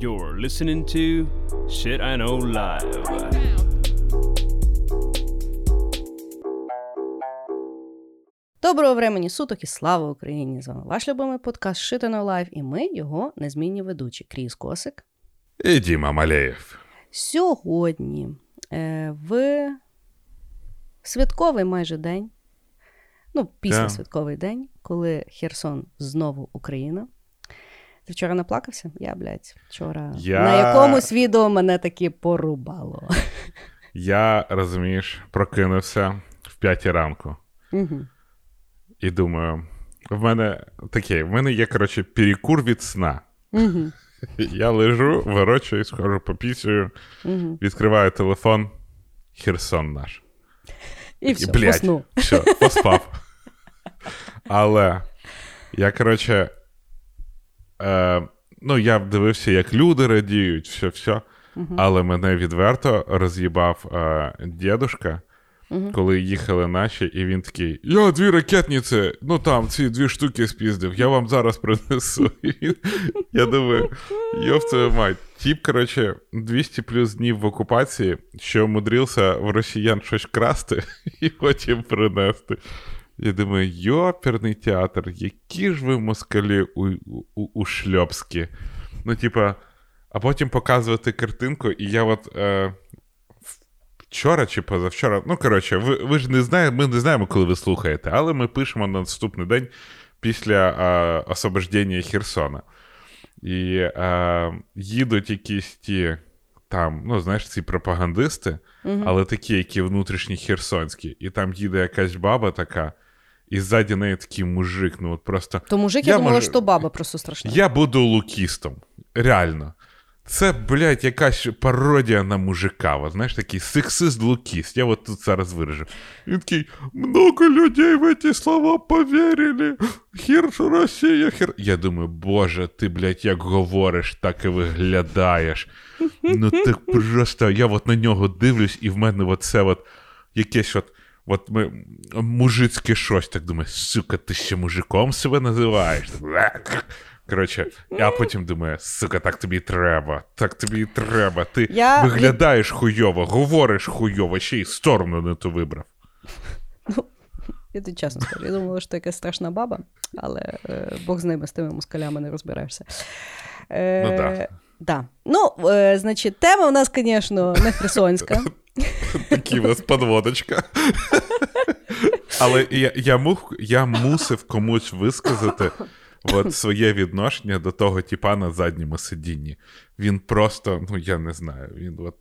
You're listening to Shit I Know Live. Доброго времені суток і слава Україні! З вами ваш любимий подкаст Shit I Know Live і ми його незмінні ведучі Кріс Косик. І Діма Малеєв. Сьогодні е, в святковий майже день, ну, після Так. святковий день, коли Херсон знову Україна. Ти вчора наплакався? Я, блядь, вчора Я- на якомусь відео мене таки порубало. Я, розумієш, прокинувся в п'ятій ранку Угу. і думаю, в мене таке, в мене є, коротше, перекур від сна. Угу. Я лежу, ворочаюсь, схожу по пісію, Угу. відкриваю телефон, Херсон наш. І все, блядь. Все, поспав. Але я, коротше, е, ну, я дивився, як люди радіють, все, все. Але мене відверто роз'їбав е, дідушка, коли їхали наші, і він такий: Я дві ракетниці, ну там ці дві штуки спіздив, я вам зараз принесу. Він, я думаю, йоп твою мать. Тіп, коротше, 200 плюс днів в окупації, що умудрився в росіян щось красти і потім принести. Я думаю, йоперний театр, які ж ви москалі у, у, у шльопські. Ну, типа, а потім показувати картинку, і я от е, вчора чи позавчора. Ну, коротше, ви, ви ж не знаєте, ми не знаємо, коли ви слухаєте, але ми пишемо на наступний день після е, освобождення Херсона. І е, їдуть якісь ті. Там, ну, знаєш, ці пропагандисти, але такі, які внутрішні херсонські, і там їде якась баба така, і ззаді неї такий мужик, ну от просто. То мужик, я, Я думала, можу- що баба просто страшна. Я буду лукістом. Реально. Це, блядь, якась пародія на мужика. От, знаєш, такий сексист-лукіст. Я от тут зараз виражу. Він такий, много людей в ці слова повірили. Хір Росія, хір. Я думаю, боже, ти, блядь, як говориш, так і виглядаєш. Ну ти просто, я от на нього дивлюсь, і в мене от це от якесь от. От ми мужицьке щось так думаю, сука, ти ще мужиком себе називаєш? Коротше, я потім думаю, сука, так тобі і треба, так тобі і треба. Ти Я виглядаєш хуйово, говориш хуйово, ще й сторону не ту вибрав. Я тобі чесно скажу, я думала, що ти якась страшна баба, але е, Бог з ними, з тими москалями не розбираєшся. Е, Ну, да. Да. Ну, е, значить, тема у нас, звісно, не херсонська. Такі у вас подводочка. Але я, я, мух, я мусив комусь висказати от своє відношення до того типа на задньому сидінні. Він просто, ну я не знаю, він от.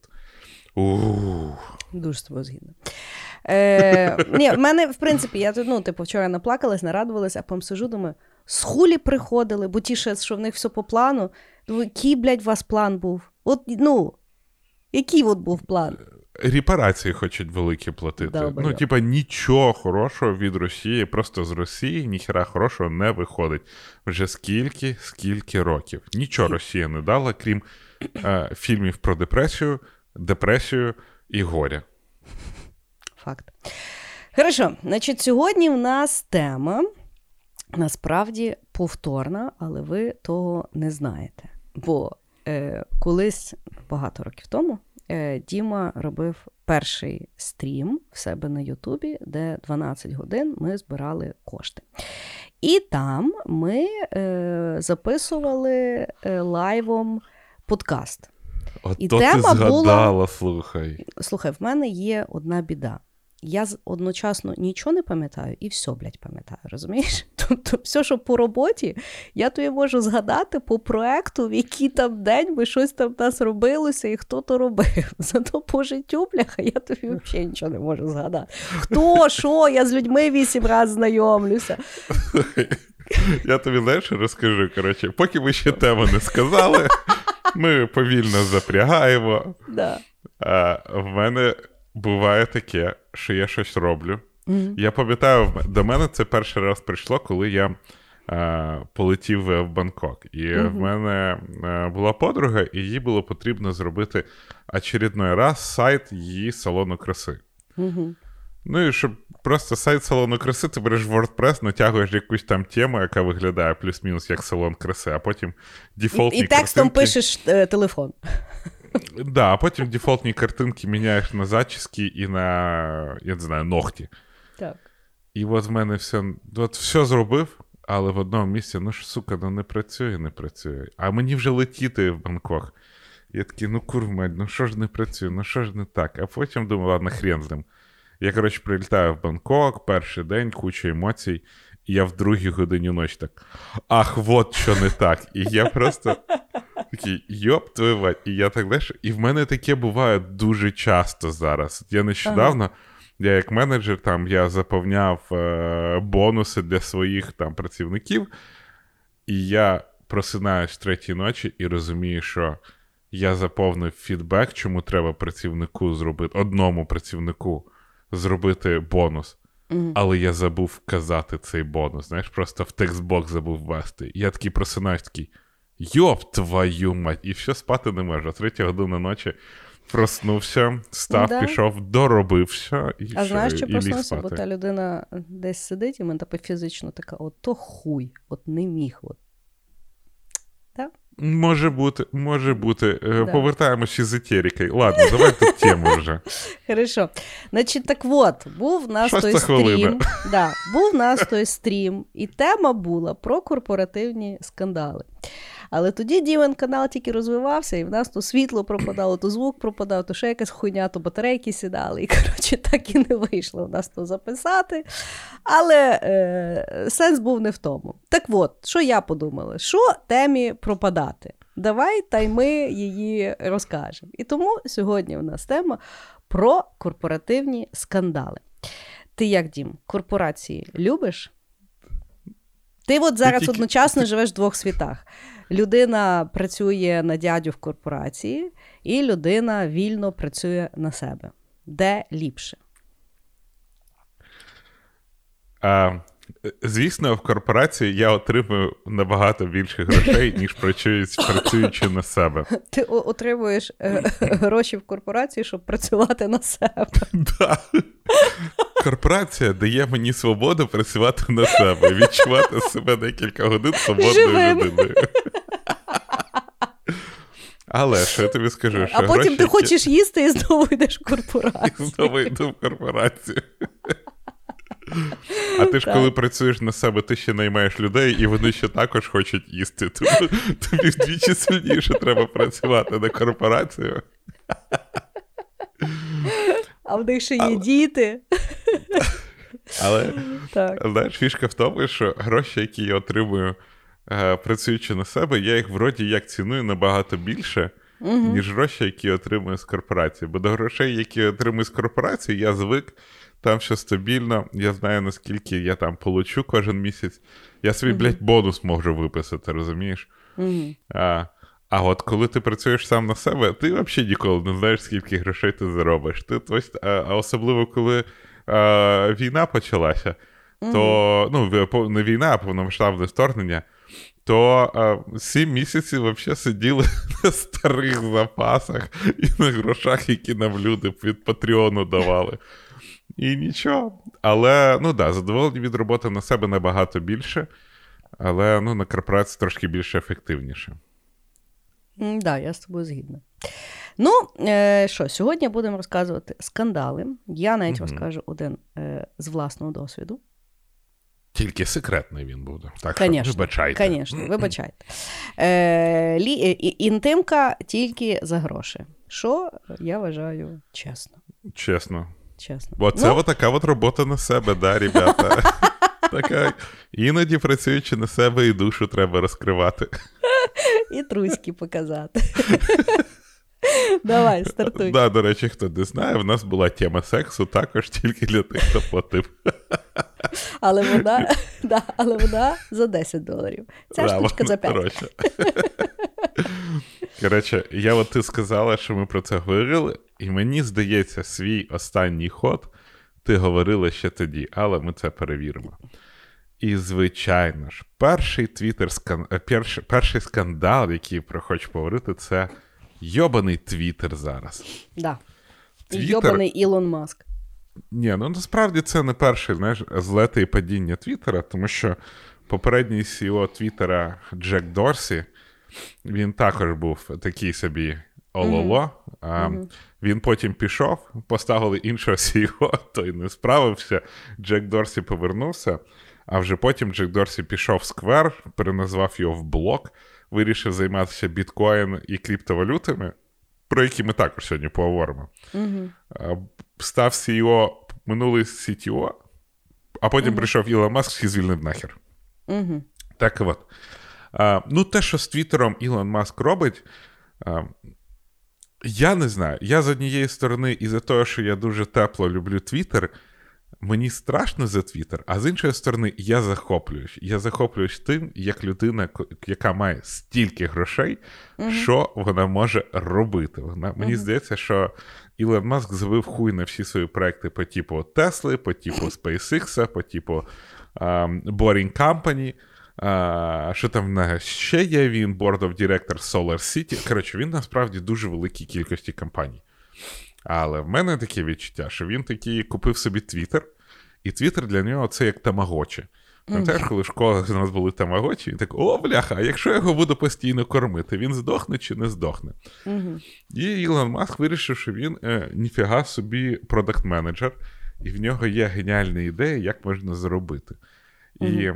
Ух. Дуже з тобою згідна. Е, ні, в мене, в принципі, я тут, ну, типу, вчора наплакалась, нарадувалась, а потім сижу, думаю, з хулі приходили, бо ті, ще, що в них все по плану. Думаю, який, блядь, у вас план був? От, ну, який от був план? Репарації хочуть великі платити. Долбойоб. Ну, типа, нічого хорошого від Росії, просто з Росії ніхера хорошого не виходить. Вже скільки, скільки років. Нічого Росія не дала, крім е, фільмів про депресію, депресію і горя. Факт. Хорошо, значить, сьогодні в нас тема насправді повторна, але ви того не знаєте. Бо е, колись багато років тому е, Діма робив перший стрім в себе на Ютубі, де 12 годин ми збирали кошти. І там ми е, записували е, лайвом подкаст. От І то ти тема була- згадала, слухай. Слухай, в мене є одна біда. Я одночасно нічого не пам'ятаю і все, блядь, пам'ятаю, розумієш? Тобто, все, що по роботі, я тобі можу згадати по проекту, в який там день би щось там в нас робилося і хто то робив. Зато по життю, бляха, я тобі взагалі нічого не можу згадати. Хто, що, я з людьми вісім разів знайомлюся. Я тобі знаєш, розкажу. Коротше, поки ви ще тему не сказали, ми повільно запрягаємо. Да. А, в мене буває таке, що я щось роблю. Я пам'ятаю, до мене це перший раз прийшло, коли я е, полетів в Бангкок. І в мене е, була подруга, і їй було потрібно зробити очередной раз сайт її салону краси. Угу. Ну і щоб просто сайт салону краси, ти береш WordPress, натягуєш якусь там тему, яка виглядає плюс-мінус як салон краси, а потім дефолтні І, і текстом картинки... пишеш е, телефон. Да, а потім дефолтні картинки міняєш на зачіски і на, я не знаю, ногті. Так. І от в мене все, от все зробив, але в одному місці, ну ж, сука, ну не працює, не працює. А мені вже летіти в Бангкок. Я такий, ну курва, ну що ж не працює, ну що ж не так. А потім думаю, ладно, хрен з ним. Я, коротше, прилітаю в Бангкок, перший день, куча емоцій, і я в другій годині ночі так. Ах, от що не так. І я просто такий, йоп, твою мать. І я так знаєш, і в мене таке буває дуже часто зараз. Я нещодавно. Ага. Я як менеджер там я заповняв е, бонуси для своїх там працівників, і я просинаюсь в третій ночі і розумію, що я заповнив фідбек, чому треба працівнику зробити, одному працівнику зробити бонус. Mm-hmm. Але я забув вказати цей бонус. Знаєш, просто в текстбокс забув ввести. Я такий просинаюсь такий. Йоп, твою мать! І все спати не можу. Третя година ночі проснувся, став, да. пішов, доробився. І а знаєш, що і проснувся, бо та людина десь сидить, і мене типу, фізично така: от то хуй, от не міг. От. Так? Може бути, може бути. Да. Повертаємося з етерикою. Ладно, давай тут тему вже. Хорошо. Значить, так от, був в нас той стрім. Да, Був в нас той стрім, і тема була про корпоративні скандали. Але тоді Дівен канал тільки розвивався, і в нас то світло пропадало, то звук пропадав, то ще якась хуйня, то батарейки сідали. І коротше, так і не вийшло в нас то записати. Але е, сенс був не в тому. Так от, що я подумала? Що темі пропадати? Давай та й ми її розкажемо. І тому сьогодні у нас тема про корпоративні скандали. Ти як Дім, корпорації любиш? Ти от зараз тільки... одночасно живеш в двох світах. Людина працює на дядю в корпорації, і людина вільно працює на себе. Де ліпше? А, Звісно, в корпорації я отримую набагато більше грошей, ніж працюючи на себе. Ти отримуєш е, гроші в корпорації, щоб працювати на себе. Корпорація дає мені свободу працювати на себе, відчувати себе декілька годин свободною людиною. Але що я тобі скажу? що А потім гроші, ти хочеш їсти і знову йдеш в корпорацію. І знову йду в корпорацію. А ти ж так. коли працюєш на себе, ти ще наймаєш людей, і вони ще також хочуть їсти. Тому тобі вдвічі сильніше треба працювати на корпорацію. А в них ще є Але... діти. Але так. знаєш, фішка в тому, що гроші, які я отримую, працюючи на себе, я їх вроді як ціную набагато більше, угу. ніж гроші, які я отримую з корпорації. Бо до грошей, які отримую з корпорації, я звик. Там все стабільно, я знаю, наскільки я там получу кожен місяць. Я собі, mm-hmm. блядь, бонус можу виписати, розумієш? Mm-hmm. А а от коли ти працюєш сам на себе, ти взагалі ніколи не знаєш, скільки грошей ти заробиш. Ти, ось, а, а особливо коли а, війна почалася, то ну, не війна, а повномасштабне вторгнення. То а, сім місяців взагалі сиділи на старих запасах і на грошах, які нам люди від Патреону давали. І нічого. Але, ну да, задоволення від роботи на себе набагато більше, але ну, на корпорації трошки більше ефективніше. Так, да, я з тобою згідна. Ну, е, що, сьогодні будемо розказувати скандали. Я навіть mm розкажу один е, з власного досвіду. Тільки секретний він буде. Так конечно, що вибачайте. Звісно, вибачайте. Е, лі, е, Інтимка тільки за гроші. Що я вважаю чесно. Чесно чесно. Бо це ну... така от робота на себе, да, ребята. Така, Іноді працюючи на себе і душу треба розкривати. І труськи показати. Давай, стартуй. Да, До речі, хто не знає, в нас була тема сексу також тільки для тих, хто платив. Але вона да, але вона за 10 доларів. Ця да, штучка за 5. Коротше, я от ти сказала, що ми про це говорили, і мені здається, свій останній ход ти говорила ще тоді, але ми це перевіримо. І, звичайно ж, перший твіттер перший скандал, який про хочу поговорити, це йобаний твіттер зараз. Да. Твіттер... Йобаний Ілон Маск. ні, ну насправді це не перший знаєш, злети і падіння Твіттера, тому що попередній CEO Твіттера Джек Дорсі, він також був такий собі ололо. Mm-hmm. Він потім пішов, поставили іншого CEO, той не справився. Джек Дорсі повернувся. А вже потім Джек Дорсі пішов в сквер, переназвав його в блок, вирішив займатися біткоін і криптовалютами, про які ми також сьогодні поговоримо. Угу. Став CEO минулий CTO, а потім угу. прийшов Ілон Маск і звільнив нахер. Угу. Так от. А, Ну, те, що з Твіттером Ілон Маск робить, а, я не знаю. Я з однієї сторони, і за того, що я дуже тепло люблю Твіттер, мені страшно за Твіттер, а з іншої сторони, я захоплююсь. Я захоплююсь тим, як людина, яка має стільки грошей, uh що вона може робити. Вона, Мені uh здається, що Ілон Маск завив хуй на всі свої проекти по типу Тесли, по типу SpaceX, по типу um, Boring Company. А, Що там в ще є він, Board of Directors Solar City. Коротше, він насправді дуже великій кількості компаній. Але в мене таке відчуття, що він такий купив собі Твіттер, і Твіттер для нього це як тамагочі. Пам'ятаєш, коли в школах у нас були тамагочі, він так: о, бляха, а якщо я його буду постійно кормити, він здохне чи не здохне? Uh-huh. І Ілон Маск вирішив, що він е, ніфіга собі продакт-менеджер, і в нього є геніальна ідея, як можна зробити. І,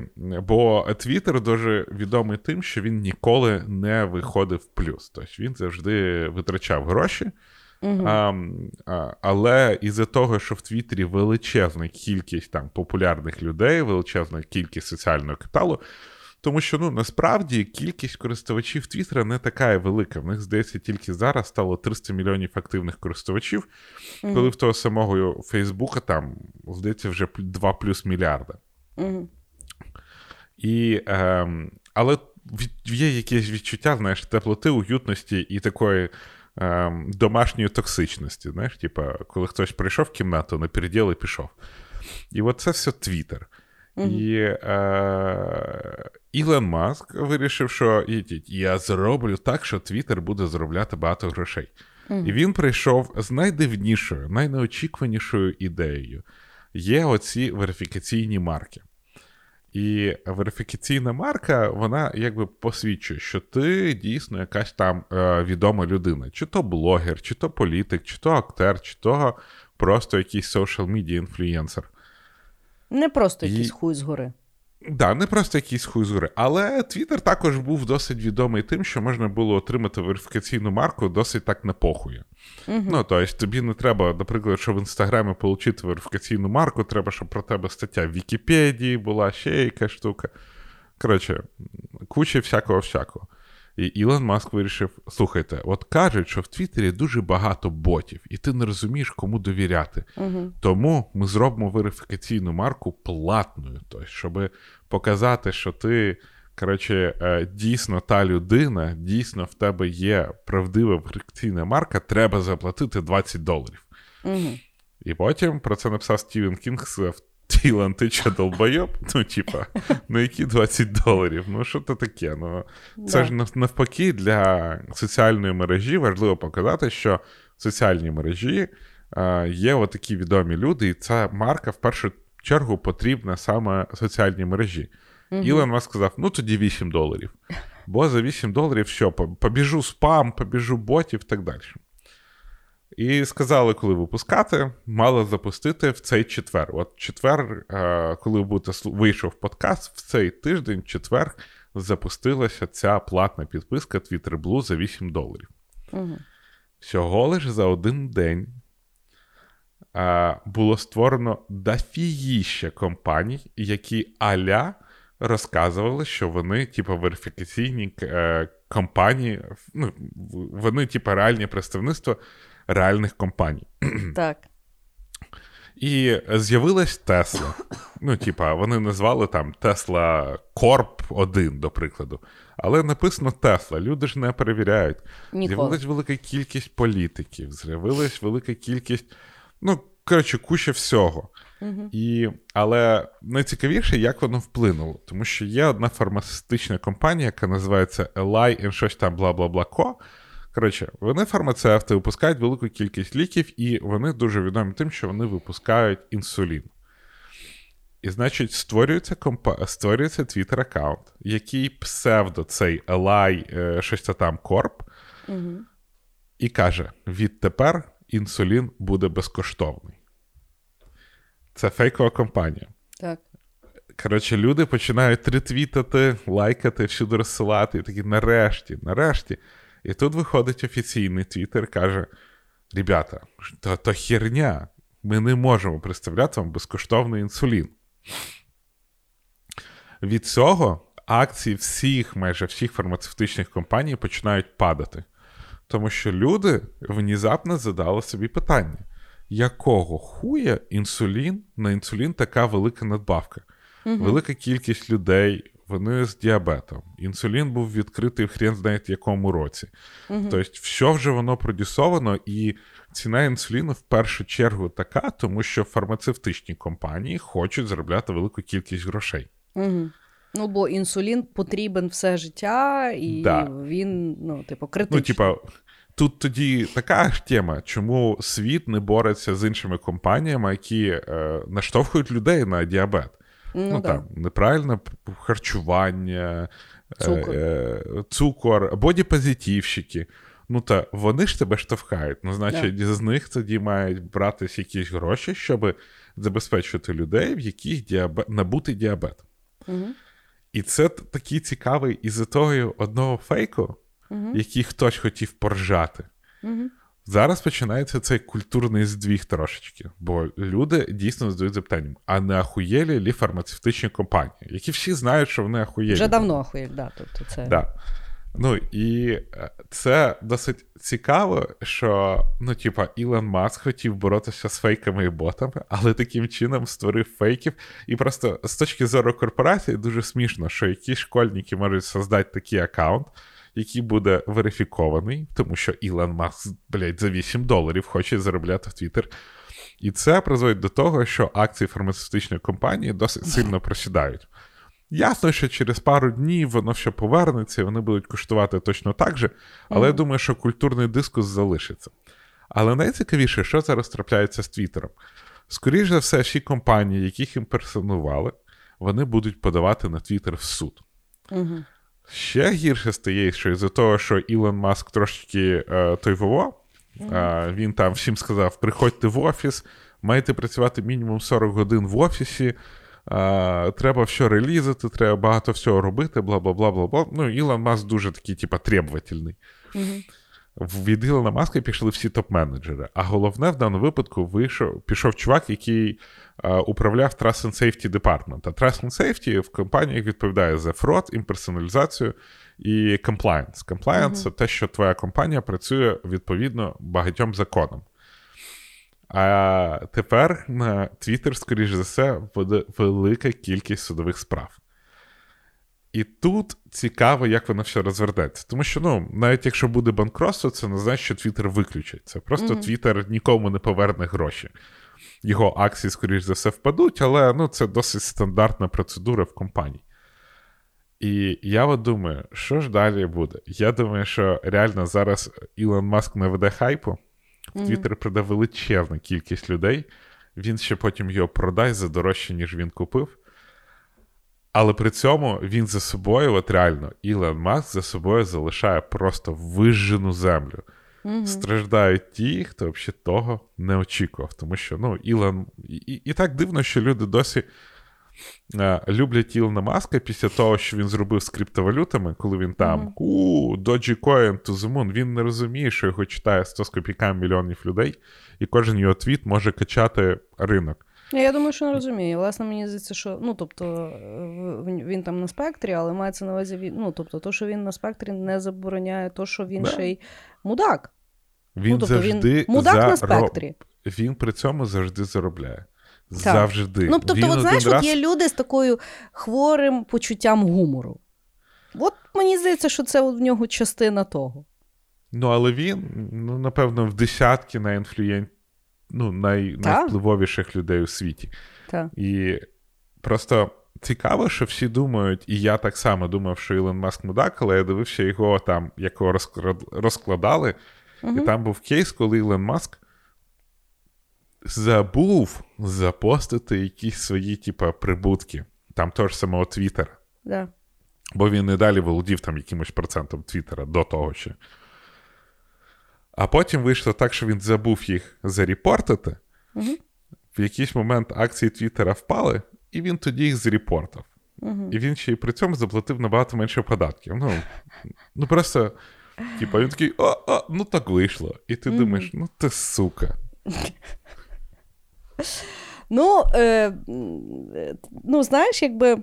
Бо Твіттер дуже відомий тим, що він ніколи не виходив в плюс. Тобто він завжди витрачав гроші. Uh-huh. А, а, Але із-за того, що в Твіттері величезна кількість там популярних людей, величезна кількість соціального капіталу, тому що ну насправді кількість користувачів Твіттера не така велика. В них здається, тільки зараз стало 300 мільйонів активних користувачів, uh-huh. коли в того самого Фейсбука там здається вже 2 плюс мільярда. Uh-huh. І, е, Але є якесь відчуття, знаєш, теплоти, уютності і такої домашньої токсичності. Знаєш, типа, коли хтось прийшов в кімнату, на переділ і пішов. І от це все Твіттер. Mm-hmm. І е, Ілон Маск вирішив, що я зроблю так, що Твіттер буде заробляти багато грошей. Mm-hmm. І він прийшов з найдивнішою, найнеочікуванішою ідеєю. Є оці верифікаційні марки. І верифікаційна марка, вона якби посвідчує, що ти дійсно якась там е, відома людина, чи то блогер, чи то політик, чи то актер, чи то просто якийсь social media інфлюєнсер. Не просто якийсь І... хуй згори. Так, да, не просто якісь хуйзури. Але Твіттер також був досить відомий тим, що можна було отримати верифікаційну марку досить так на похує. Угу. Ну, тобто, тобі не треба, наприклад, щоб в інстаграмі отримати верифікаційну марку, треба, щоб про тебе стаття в Вікіпедії була, ще яка штука. Коротше, куча всякого-всякого. І Ілон Маск вирішив: слухайте, от кажуть, що в Твіттері дуже багато ботів, і ти не розумієш, кому довіряти. Угу. Тому ми зробимо верифікаційну марку платною, тобто, щоб показати, що ти коротше, е, дійсно та людина, дійсно в тебе є правдива верифікаційна марка, треба заплатити 20 доларів. Угу. І потім про це написав Стівен Кінг, сказав: Тілан, ти що, долбойоб? Ну, типа, ну які 20 доларів? Ну, що це таке? Ну, Це да. ж навпаки для соціальної мережі важливо показати, що в соціальній мережі е, є отакі відомі люди, і ця марка в першу чергу потрібна саме соціальній мережі. Угу. Ілон Маск сказав: ну тоді 8 доларів. Бо за 8 доларів що, побіжу спам, побіжу ботів і так далі. І сказали, коли випускати, мали запустити в цей четвер. От четвер, е, коли будете вийшов подкаст, в цей тиждень, четвер, запустилася ця платна підписка Twitter Blue за 8 доларів. Угу. Всього лише за один день було створено дофігіще компаній, які аля розказували, що вони, типу, верифікаційні е, компанії, ну, вони, типу, реальні представництва реальних компаній. Так. І з'явилась Тесла. Ну, типа, вони назвали там Тесла Корп 1, до прикладу. Але написано Тесла. Люди ж не перевіряють. Ніколи. З'явилась велика кількість політиків, з'явилась велика кількість. Ну, коротше, куча всього. Угу. І, Але найцікавіше, як воно вплинуло. Тому що є одна фармацевтична компанія, яка називається Eli і щось там бла бла бла ко Коротше, вони фармацевти випускають велику кількість ліків, і вони дуже відомі тим, що вони випускають інсулін. І, значить, створюється компа... створюється твіттер аккаунт який псевдо цей Eli, е, щось там Корп, Угу. і каже: відтепер інсулін буде безкоштовний. Це фейкова компанія. Так. Коротше, люди починають ретвітати, лайкати, всюди розсилати, і такі нарешті, нарешті. І тут виходить офіційний твіттер, каже: Ребята, то, то херня, ми не можемо представляти вам безкоштовний інсулін. Від цього акції всіх, майже всіх фармацевтичних компаній починають падати. Тому що люди внезапно задали собі питання: якого хуя інсулін на інсулін така велика надбавка? Велика кількість людей, вони з діабетом. Інсулін був відкритий в хрен знає в якому році. Тобто, все вже воно продюсовано, і ціна інсуліну в першу чергу така, тому що фармацевтичні компанії хочуть заробляти велику кількість грошей. Угу. Ну, бо інсулін потрібен все життя, і Да. він, ну, типу, критичний. Ну, типа, тут тоді така ж тема, чому світ не бореться з іншими компаніями, які е, наштовхують людей на діабет. Ну, Ну, там, неправильне харчування, е, Цукор. е, цукор, бодіпозитивщики. Ну, та вони ж тебе штовхають. Ну, значить, з них тоді мають братись якісь гроші, щоб забезпечити людей, в яких діабет, набутий діабет. Угу. І це такий цікавий із того одного фейку, який хтось хотів поржати. Угу. Зараз починається цей культурний здвіг трошечки, бо люди дійсно задають запитанням: а не ахуєлі лі фармацевтичні компанії, які всі знають, що вони ахуєлі. Вже давно ахуєль, да, тобто це. Да. Ну і е, це досить цікаво, що ну, типа, Ілон Маск хотів боротися з фейками і ботами, але таким чином створив фейків. І просто з точки зору корпорації дуже смішно, що якісь школьники можуть создати такий аккаунт, який буде верифікований, тому що Ілон Маск, блядь, за 8 доларів хоче заробляти в Твіттер. І це призводить до того, що акції фармацевтичної компанії досить сильно просідають. Ясно, що через пару днів воно все повернеться, і вони будуть коштувати точно так же, але я думаю, що культурний дискус залишиться. Але найцікавіше, що зараз трапляється з Твіттером. Скоріше за все, всі компанії, яких імперсонували, вони будуть подавати на Твіттер в суд. Угу. Ще гірше стає, що із-за того, що Ілон Маск трошки е, той ВО, е, він там всім сказав: приходьте в офіс, маєте працювати мінімум 40 годин в офісі. е, треба все релізити, треба багато всього робити, бла бла бла бла бла. Ну, Ілон Маск дуже такий, типа, требовательний. В- Від Ілона Маска пішли всі топ-менеджери. А головне в даному випадку вийшов, пішов чувак, який управляв Trust and Safety Department. А Trust and Safety в компаніях відповідає за фрод, імперсоналізацію і compliance. Compliance це те, що твоя компанія працює відповідно багатьом законам. А тепер на Twitter, скоріш за все, буде велика кількість судових справ. І тут цікаво, як воно все розвернеться. Тому що, ну, навіть якщо буде банкротство, це не значить, що Твіттер виключить. Це просто Твіттер нікому не поверне гроші. Його акції, скоріш за все, впадуть, але ну, це досить стандартна процедура в компанії. І я от думаю, що ж далі буде? Я думаю, що реально зараз Ілон Маск наведе хайпу, в Твіттер прийде величезна кількість людей, він ще потім його продасть за дорожче, ніж він купив. Але при цьому він за собою, от реально, Ілон Маск за собою залишає просто вижжену землю. Страждають ті, хто взагалі того не очікував. Тому що ну, Ілон. І, і, і так дивно, що люди досі е, люблять Ілона Маска після того, що він зробив з криптовалютами, коли він там у Dogecoin to the moon, він не розуміє, що його читає 100 з копійками мільйонів людей, і кожен його твіт може качати ринок. Я думаю, що не розумію. Власне, мені здається, що ну, тобто, він там на спектрі, але мається на увазі. Ну, тобто, то, що він на спектрі, не забороняє то, що він Да. ще й мудак. Він ну, тобто, завжди він мудак на спектрі. Він при цьому завжди заробляє. Завжди. Ну, тобто, Він от знаєш, раз... от є люди з такою хворим почуттям гумору. От мені здається, що це в нього частина того. Ну, але він, ну, напевно, в десятки найінфлюєн... ну, най... Найвпливовіших людей у світі. Так. І просто цікаво, що всі думають, і я так само думав, що Ілон Маск мудак, але я дивився його там, якого розкладали, і там був кейс, коли Ілон Маск забув запостити якісь свої, типа, прибутки, там того ж самого Твіттера. Да. Бо він не далі володів там якимось процентом Твіттера до того ще. А потім вийшло так, що він забув їх зарепортити. Угу. В якийсь момент акції Твіттера впали, і він тоді їх зарепортив. Угу. І він ще й при цьому заплатив набагато менше податків. Ну, ну просто, типу, він такий, о, о, ну так вийшло. І ти угу. думаєш, ну ти сука. Ну, е, ну, знаєш, якби.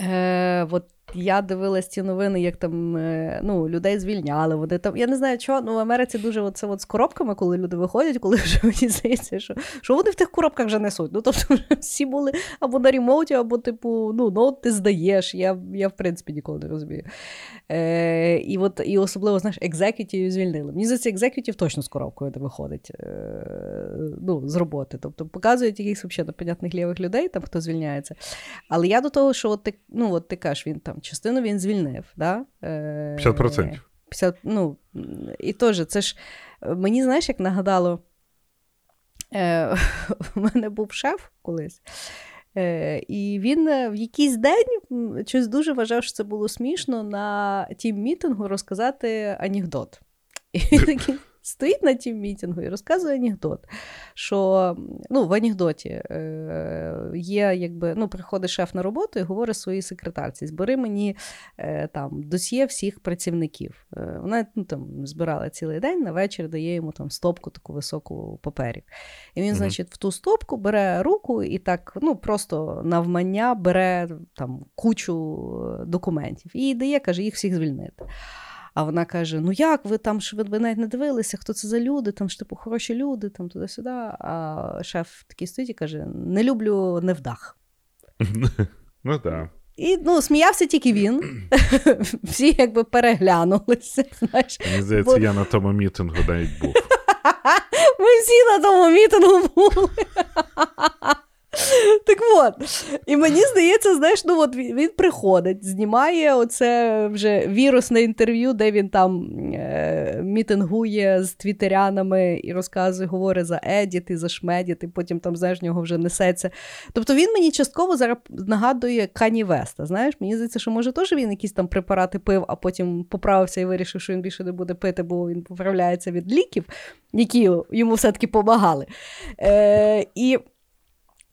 Е, от я дивилась ці новини, як там е, ну, людей звільняли. Вони там, Я не знаю, чого, ну в Америці дуже оце от з коробками, коли люди виходять, коли вже мені здається, що що вони в тих коробках вже несуть. Ну, тобто, всі були або на remote і, або, типу, ну, ну ти здаєш. Я, я в принципі, ніколи не розумію. Е, І от, і особливо, знаєш, executive ів звільнили. Мені здається, executive ів точно з коробкою не виходить е, ну, з роботи. Тобто показують якихось взагалі непонятних лівих людей, там хто звільняється. Але я до того, що от ти, ну, от ти кажеш, він там частину він звільнив. Да? 50%. 50, ну, І теж це ж мені, знаєш, як нагадало, е, у мене був шеф колись. Е, і він в якийсь день щось дуже вважав, що це було смішно на тім мітингу розказати анекдот. І він такий стоїть на тім мітингу і розказує анекдот, що ну, в анекдоті е, є, якби ну, приходить шеф на роботу і говорить своїй секретарці: збери мені е, там досьє всіх працівників. Е, вона ну, там збирала цілий день, на вечір дає йому там стопку таку високу паперів. І він, mm-hmm. значить, в ту стопку бере руку і так ну, просто навмання бере там кучу документів і дає, каже, їх всіх звільнити. А вона каже: Ну як ви там ж ви навіть не дивилися, хто це за люди, там ж типу хороші люди, там туди-сюди. А шеф такий стоїть і каже: Не люблю невдах. Ну так. І ну, сміявся тільки він. Всі якби переглянулися. знаєш. Мені здається, Бо... я на тому мітингу навіть був. Ми всі на тому мітингу були. Так от. І мені здається, знаєш, ну от він, приходить, знімає оце вже вірусне інтерв'ю, де він там е, мітингує з твітерянами і розказує, говорить за Едіт і за Шмедіт, і потім там, знаєш, нього вже несеться. Тобто він мені частково зараз нагадує Кані Веста. Знаєш, мені здається, що може теж він якісь там препарати пив, а потім поправився і вирішив, що він більше не буде пити, бо він поправляється від ліків, які йому все-таки допомагали. Е, І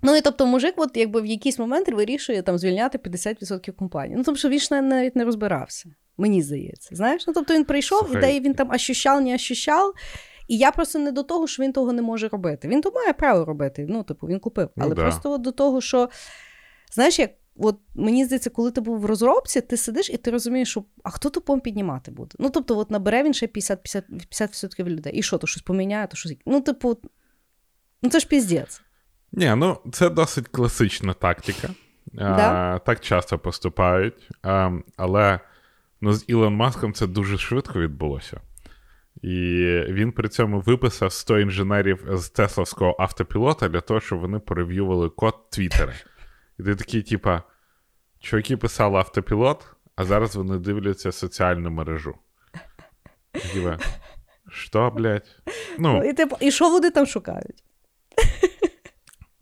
Ну і тобто, мужик, от якби в якийсь момент вирішує там звільняти 50% компанії. Ну, тобто, що він ж навіть не розбирався. Мені здається. Знаєш? Ну, тобто він прийшов, Слухай. і він там ощущав, не ощущав. І я просто не до того, що він того не може робити. Він то має право робити. Ну, типу, він купив. Ну, Але да. просто до того, що, знаєш, як от мені здається, коли ти був в розробці, ти сидиш і ти розумієш, що а хто тупом піднімати буде? Ну, тобто, от набере він ще 50%, 50% людей. І що, то щось поміняє, то щось. Ну, типу, ну це ж піздець. Ні, ну це досить класична тактика. Да? А, Так часто поступають. А, Але ну, з Ілон Маском це дуже швидко відбулося. І він при цьому виписав 100 інженерів з Тесловського автопілота для того, щоб вони порев'ювали код Твіттера. І ти такий, типа, чуваки писали автопілот, а зараз вони дивляться соціальну мережу. Типа, що, блядь? Ну, І типу, і що вони там шукають?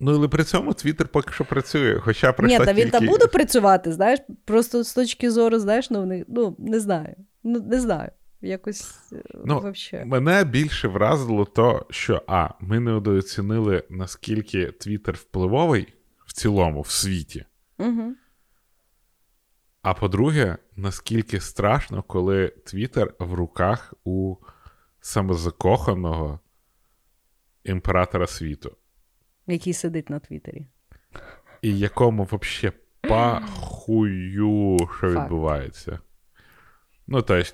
Ну, але при цьому Твіттер поки що працює. Хоча Ні, та він тільки... там буде працювати, знаєш, просто з точки зору, знаєш, ну, вони, ну не знаю. Ну, не знаю. Якось е, ну, вообще. Мене більше вразило то, що А, ми не недооцінили, наскільки Твіттер впливовий в цілому, в світі. Угу. А по-друге, наскільки страшно, коли Твіттер в руках у самозакоханого імператора світу який сидить на Твіттері. І якому взагалі пахую, що Факт. відбувається. Ну, тобто,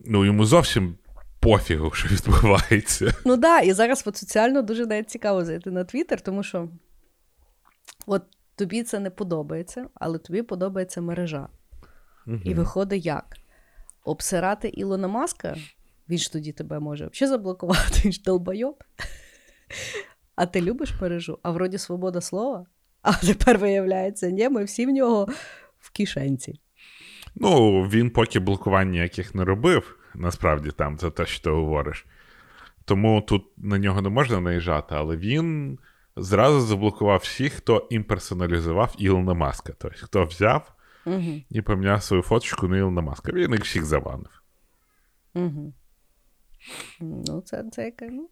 ну, йому зовсім пофігу, що відбувається. Ну так, да, і зараз от соціально дуже навіть цікаво зайти на Твіттер, тому що от тобі це не подобається, але тобі подобається мережа. Угу. І виходить як? Обсирати Ілона Маска, він ж тоді тебе може взагалі заблокувати, він ж долбойоб. А ти любиш мережу? А вроді свобода слова? А тепер виявляється, ні, ми всі в нього в кишенці. Ну, він поки блокувань ніяких не робив, насправді там за те, що ти говориш. Тому тут на нього не можна наїжджати, але він зразу заблокував всіх, хто імперсоналізував Ілона Маска. Тобто, хто взяв Угу. і поміняв свою фоточку на Ілона Маска. Він їх всіх забанив. Угу. Ну, це, це яке, ну.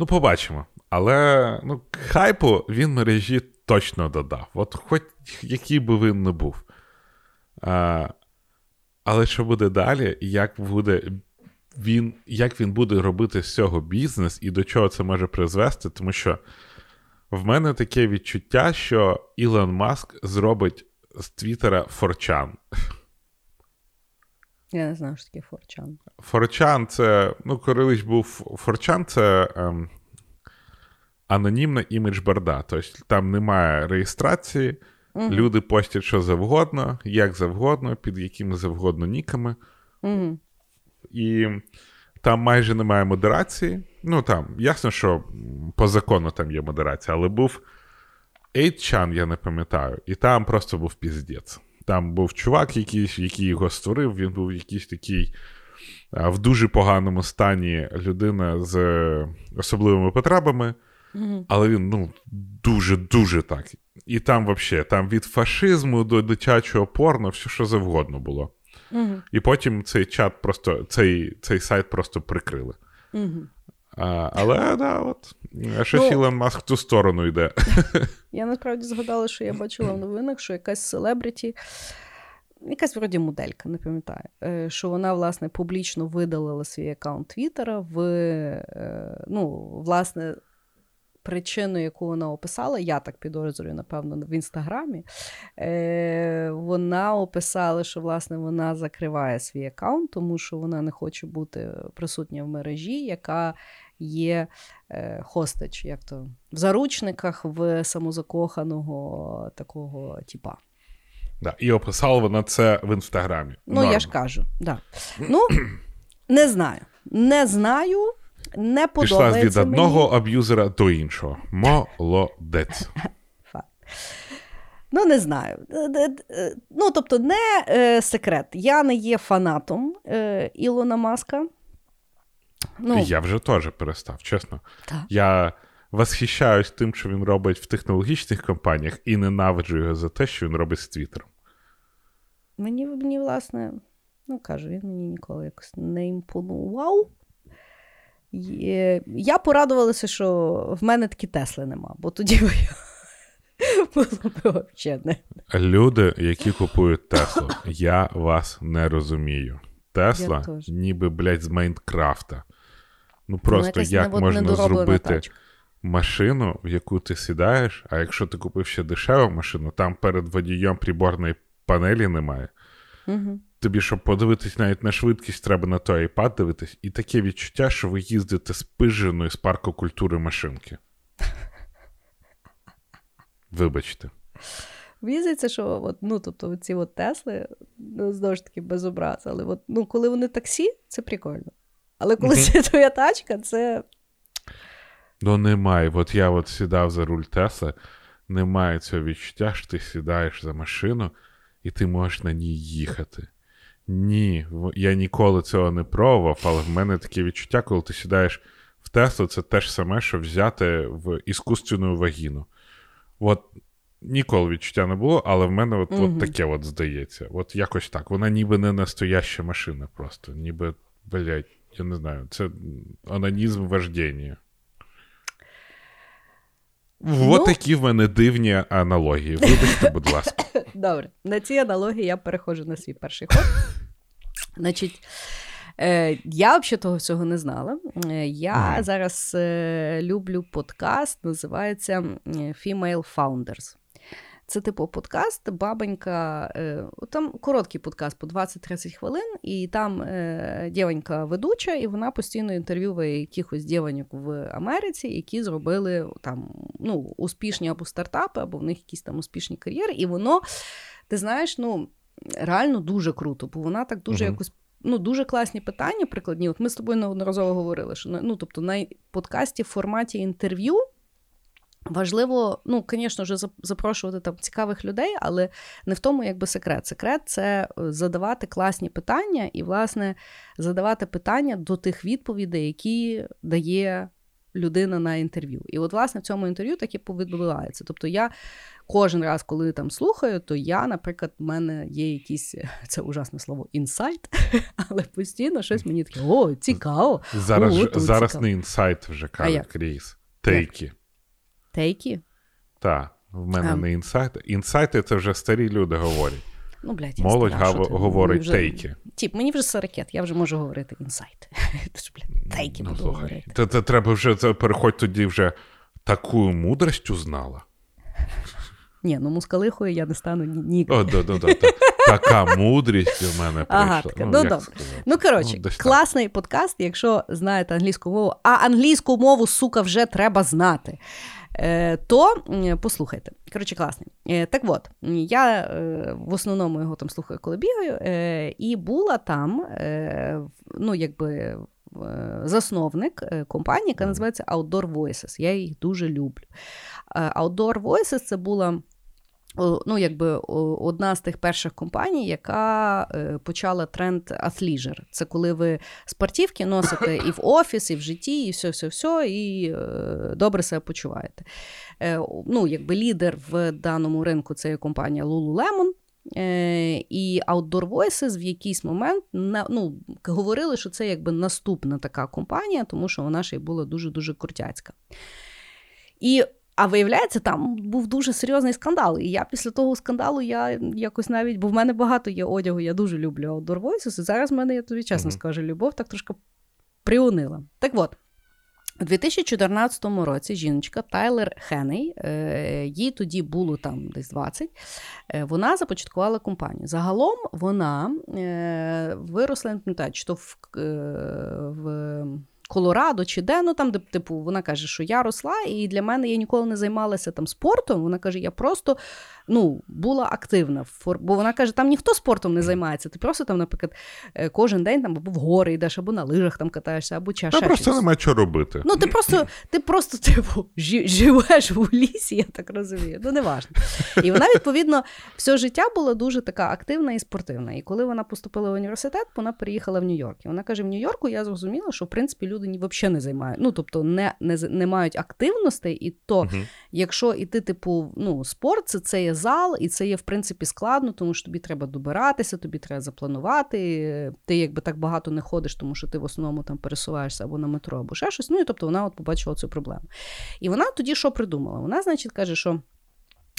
Ну, побачимо. Але ну, хайпу він мережі точно додав. От хоч який би він не був. А, але що буде далі, як буде він, як він буде робити з цього бізнес і до чого це може призвести, тому що в мене таке відчуття, що Ілон Маск зробить з Твіттера форчан. Я не знаю, що таке форчан. Форчан це, ну, колись був Форчан, це ем, анонімна імідж-борда. Тобто там немає реєстрації, Угу. люди постять що завгодно, як завгодно, під якими завгодно ніками. Угу. І там майже немає модерації. Ну там, ясно, що по закону там є модерація, але був 8chan, я не пам'ятаю, і там просто був піздець. Там був чувак, який, який його створив, він був якийсь такий в дуже поганому стані людина з особливими потребами, Угу. але він ну, дуже-дуже так. І там, взагалі, там від фашизму до дитячого порно, все що завгодно було. Угу. І потім цей чат просто, цей, цей сайт просто прикрили. Угу. А, але да, от а щось Ну- Ілон Маск в ту сторону йде. Я насправді згадала, що я бачила в новинах, що якась селебриті, якась вроді моделька, не пам'ятаю, е, що вона, власне, публічно видалила свій аккаунт Твіттера в, е, ну, власне, причину, яку вона описала, я так підозрюю, напевно, в інстаграмі. Е, вона описала, що власне вона закриває свій аккаунт, тому що вона не хоче бути присутня в мережі, яка є е, хостич, як то в заручниках в самозакоханого такого типа. Да. І описала вона це в інстаграмі. Ну, Норм. я ж кажу, да. Ну, не знаю. Не знаю, не Пішла подобається від одного аб'юзера до іншого. Молодець. Факт. Ну, не знаю. Е, е, е, Ну, тобто, не е, секрет. Я не є фанатом е, Ілона Маска. Ну, Я вже теж перестав, чесно. так. Я восхищаюсь тим, що він робить в технологічних компаніях, і ненавиджу його за те, що він робить з Твіттером. Мені, мені, власне, ну кажу, він мені ніколи якось не імпонував. Я порадувалася, що в мене такі Тесли нема, бо тоді було б взагалі не. Люди, які купують Теслу, я вас не розумію. Тесла, ніби, блядь, з Майнкрафта. Ну просто якась як можна зробити тачка. машину, в яку ти сідаєш, а якщо ти купив ще дешеву машину, там перед водієм приборної панелі немає. Угу. Тобі, щоб подивитись навіть на швидкість, треба на той iPad дивитись, і таке відчуття, що ви їздите з пиженої з парку культури машинки. Вибачте. Мені здається, що от, ну, тобто, ці от Тесли, ну, знову ж таки, без образ, але от, ну, коли вони таксі, це прикольно. Але коли Мгм. це твоя тачка, це. Ну, немає. От я от сідав за руль Тесла, немає цього відчуття, що ти сідаєш за машину і ти можеш на ній їхати. Ні, я ніколи цього не пробував, але в мене таке відчуття, коли ти сідаєш в Теслу, це те ж саме, що взяти в іскусственну вагіну. От ніколи відчуття не було, але в мене от, Мгм. от таке от здається. От якось так. Вона ніби не настояща машина просто. Ніби, блядь, я не знаю, це анонізм вождіння. Ну- От такі в мене дивні аналогії. Вибачте, будь ласка. Добре, на ці аналогії я переходжу на свій перший ход. Значить, е, я взагалі того всього не знала. Е, я Ага. зараз е, люблю подкаст, називається Female Founders. Це типу подкаст, бабонька, е, там короткий подкаст по 20-30 хвилин, і там е, дівонька ведуча, і вона постійно інтерв'ює якихось дівоньок в Америці, які зробили там ну, успішні або стартапи, або в них якісь там успішні кар'єри. І воно, ти знаєш, ну реально дуже круто, бо вона так дуже Мгм. якось. Ну, дуже класні питання прикладні. От ми з тобою неодноразово говорили, що ну, тобто на подкасті в форматі інтерв'ю Важливо, ну, звісно ж, запрошувати там цікавих людей, але не в тому, якби секрет. Секрет це е, задавати класні питання і, власне, задавати питання до тих відповідей, які дає людина на інтерв'ю. І от, власне, в цьому інтерв'ю таке відбувається. Тобто, я кожен раз, коли там слухаю, то я, наприклад, в мене є якісь це ужасне слово інсайт, але постійно щось мені таке: о, цікаво. Зараз о, зараз цікаво. не інсайт вже каже Кріс. Тейки. Тейки? Так, в мене А. не інсайти. Інсайти це вже старі люди говорять. Ну, блядь, я Молодь стара, гав- ти? говорить вже- тейки. Тіп, мені вже 40, я вже можу говорити інсайт. Тож, блядь, тейки Ну, буду слухай, говорити. Та, та треба вже це переходь тоді вже таку мудрістю знала. Ні, ну мускалихою я не стану ні. ні. О, да, да, да, та, така мудрість у мене прийшла. Ага, така, ну, як добре. Ну, коротше, так. класний подкаст, якщо знаєте англійську мову, а англійську мову, сука, вже треба знати. Е, то послухайте. Коротше, класний. Е, так от, я е, в основному його там слухаю, коли бігаю, і була там, ну, якби. Засновник компанії, яка називається Outdoor Voices. Я їх дуже люблю. Outdoor Voices це була ну, якби одна з тих перших компаній, яка е, почала тренд athleisure. Це коли ви спортівки носите і в офіс, і в житті, і все, все, все, і е, добре себе почуваєте. Е, ну, якби лідер в даному ринку це є компанія Lululemon. І Outdoor Voices в якийсь момент ну, говорили, що це якби наступна така компанія, тому що вона ще й була дуже-дуже крутяцька. І а виявляється, там був дуже серйозний скандал. І я після того скандалу я якось навіть, бо в мене багато є одягу, я дуже люблю Outdoor Voices, і зараз в мене, я тобі чесно Мгм. скажу, любов так трошки приунила. Так от. У 2014 році жіночка Тайлер Хеней, е, їй тоді було там десь 20, е, вона започаткувала компанію. Загалом вона е, виросла, не пам'ятаю, чи то в, в Колорадо чи де, ну там, де типу, вона каже, що я росла, і для мене я ніколи не займалася там спортом. Вона каже, я просто ну, була активна. Бо вона каже, там ніхто спортом не займається. Ти просто там, наприклад, е, кожен день там або в гори йдеш, або на лижах там катаєшся, або ча, Та просто щось. нема чого робити. Ну, ти просто, ти просто типу, жи- живеш у лісі, я так розумію. Ну, не важно. І вона, відповідно, все життя була дуже така активна і спортивна. І коли вона поступила в університет, вона переїхала в Нью-Йорк. І вона каже: в Нью-Йорку я зрозуміла, що в принципі люди ні, взагалі не займають. Ну, тобто, не, не, не мають активностей, і то, Мгм. якщо іти, типу, ну, спорт, це, це є зал, і це є, в принципі, складно, тому що тобі треба добиратися, тобі треба запланувати. Ти якби так багато не ходиш, тому що ти в основному там пересуваєшся або на метро, або ще щось. Ну і тобто вона от побачила цю проблему. І вона тоді що придумала? Вона, значить, каже, що.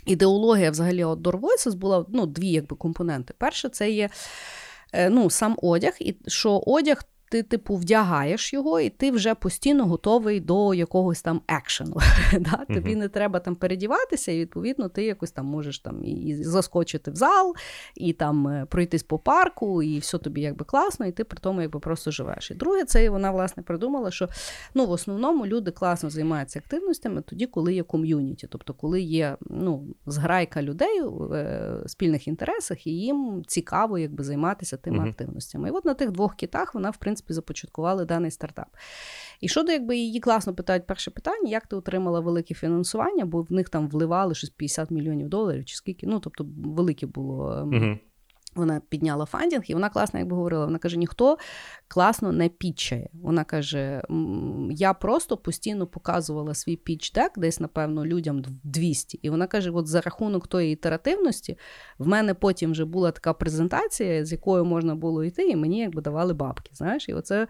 Ідеологія взагалі Outdoor Voices була ну, дві якби, компоненти. Перше, це є е, ну, сам одяг, і що одяг ти, типу, вдягаєш його, і ти вже постійно готовий до якогось там екшену. да? Тобі не треба там передіватися, і відповідно ти якось там можеш там і, заскочити в зал, і там е, пройтись по парку, і все тобі якби класно, і ти при тому якби просто живеш. І друге, це вона власне придумала, що ну, в основному люди класно займаються активностями тоді, коли є ком'юніті, тобто коли є ну, зграйка людей в е, спільних інтересах, і їм цікаво якби займатися тими Мгм. активностями. І от на тих двох китах вона, в принципі, започаткувала даний стартап. І щодо якби її класно питають перше питання, як ти отримала велике фінансування, бо в них там вливали щось 50 мільйонів доларів чи скільки. Ну тобто велике було. Мгм. Вона підняла funding, і вона класно, якби говорила. Вона каже: ніхто класно не пітчає. Вона каже: я просто постійно показувала свій піч-дек, десь, напевно, людям 200. І вона каже: от за рахунок тої ітеративності, в мене потім вже була така презентація, з якою можна було йти, і мені якби давали бабки. Знаєш, і оце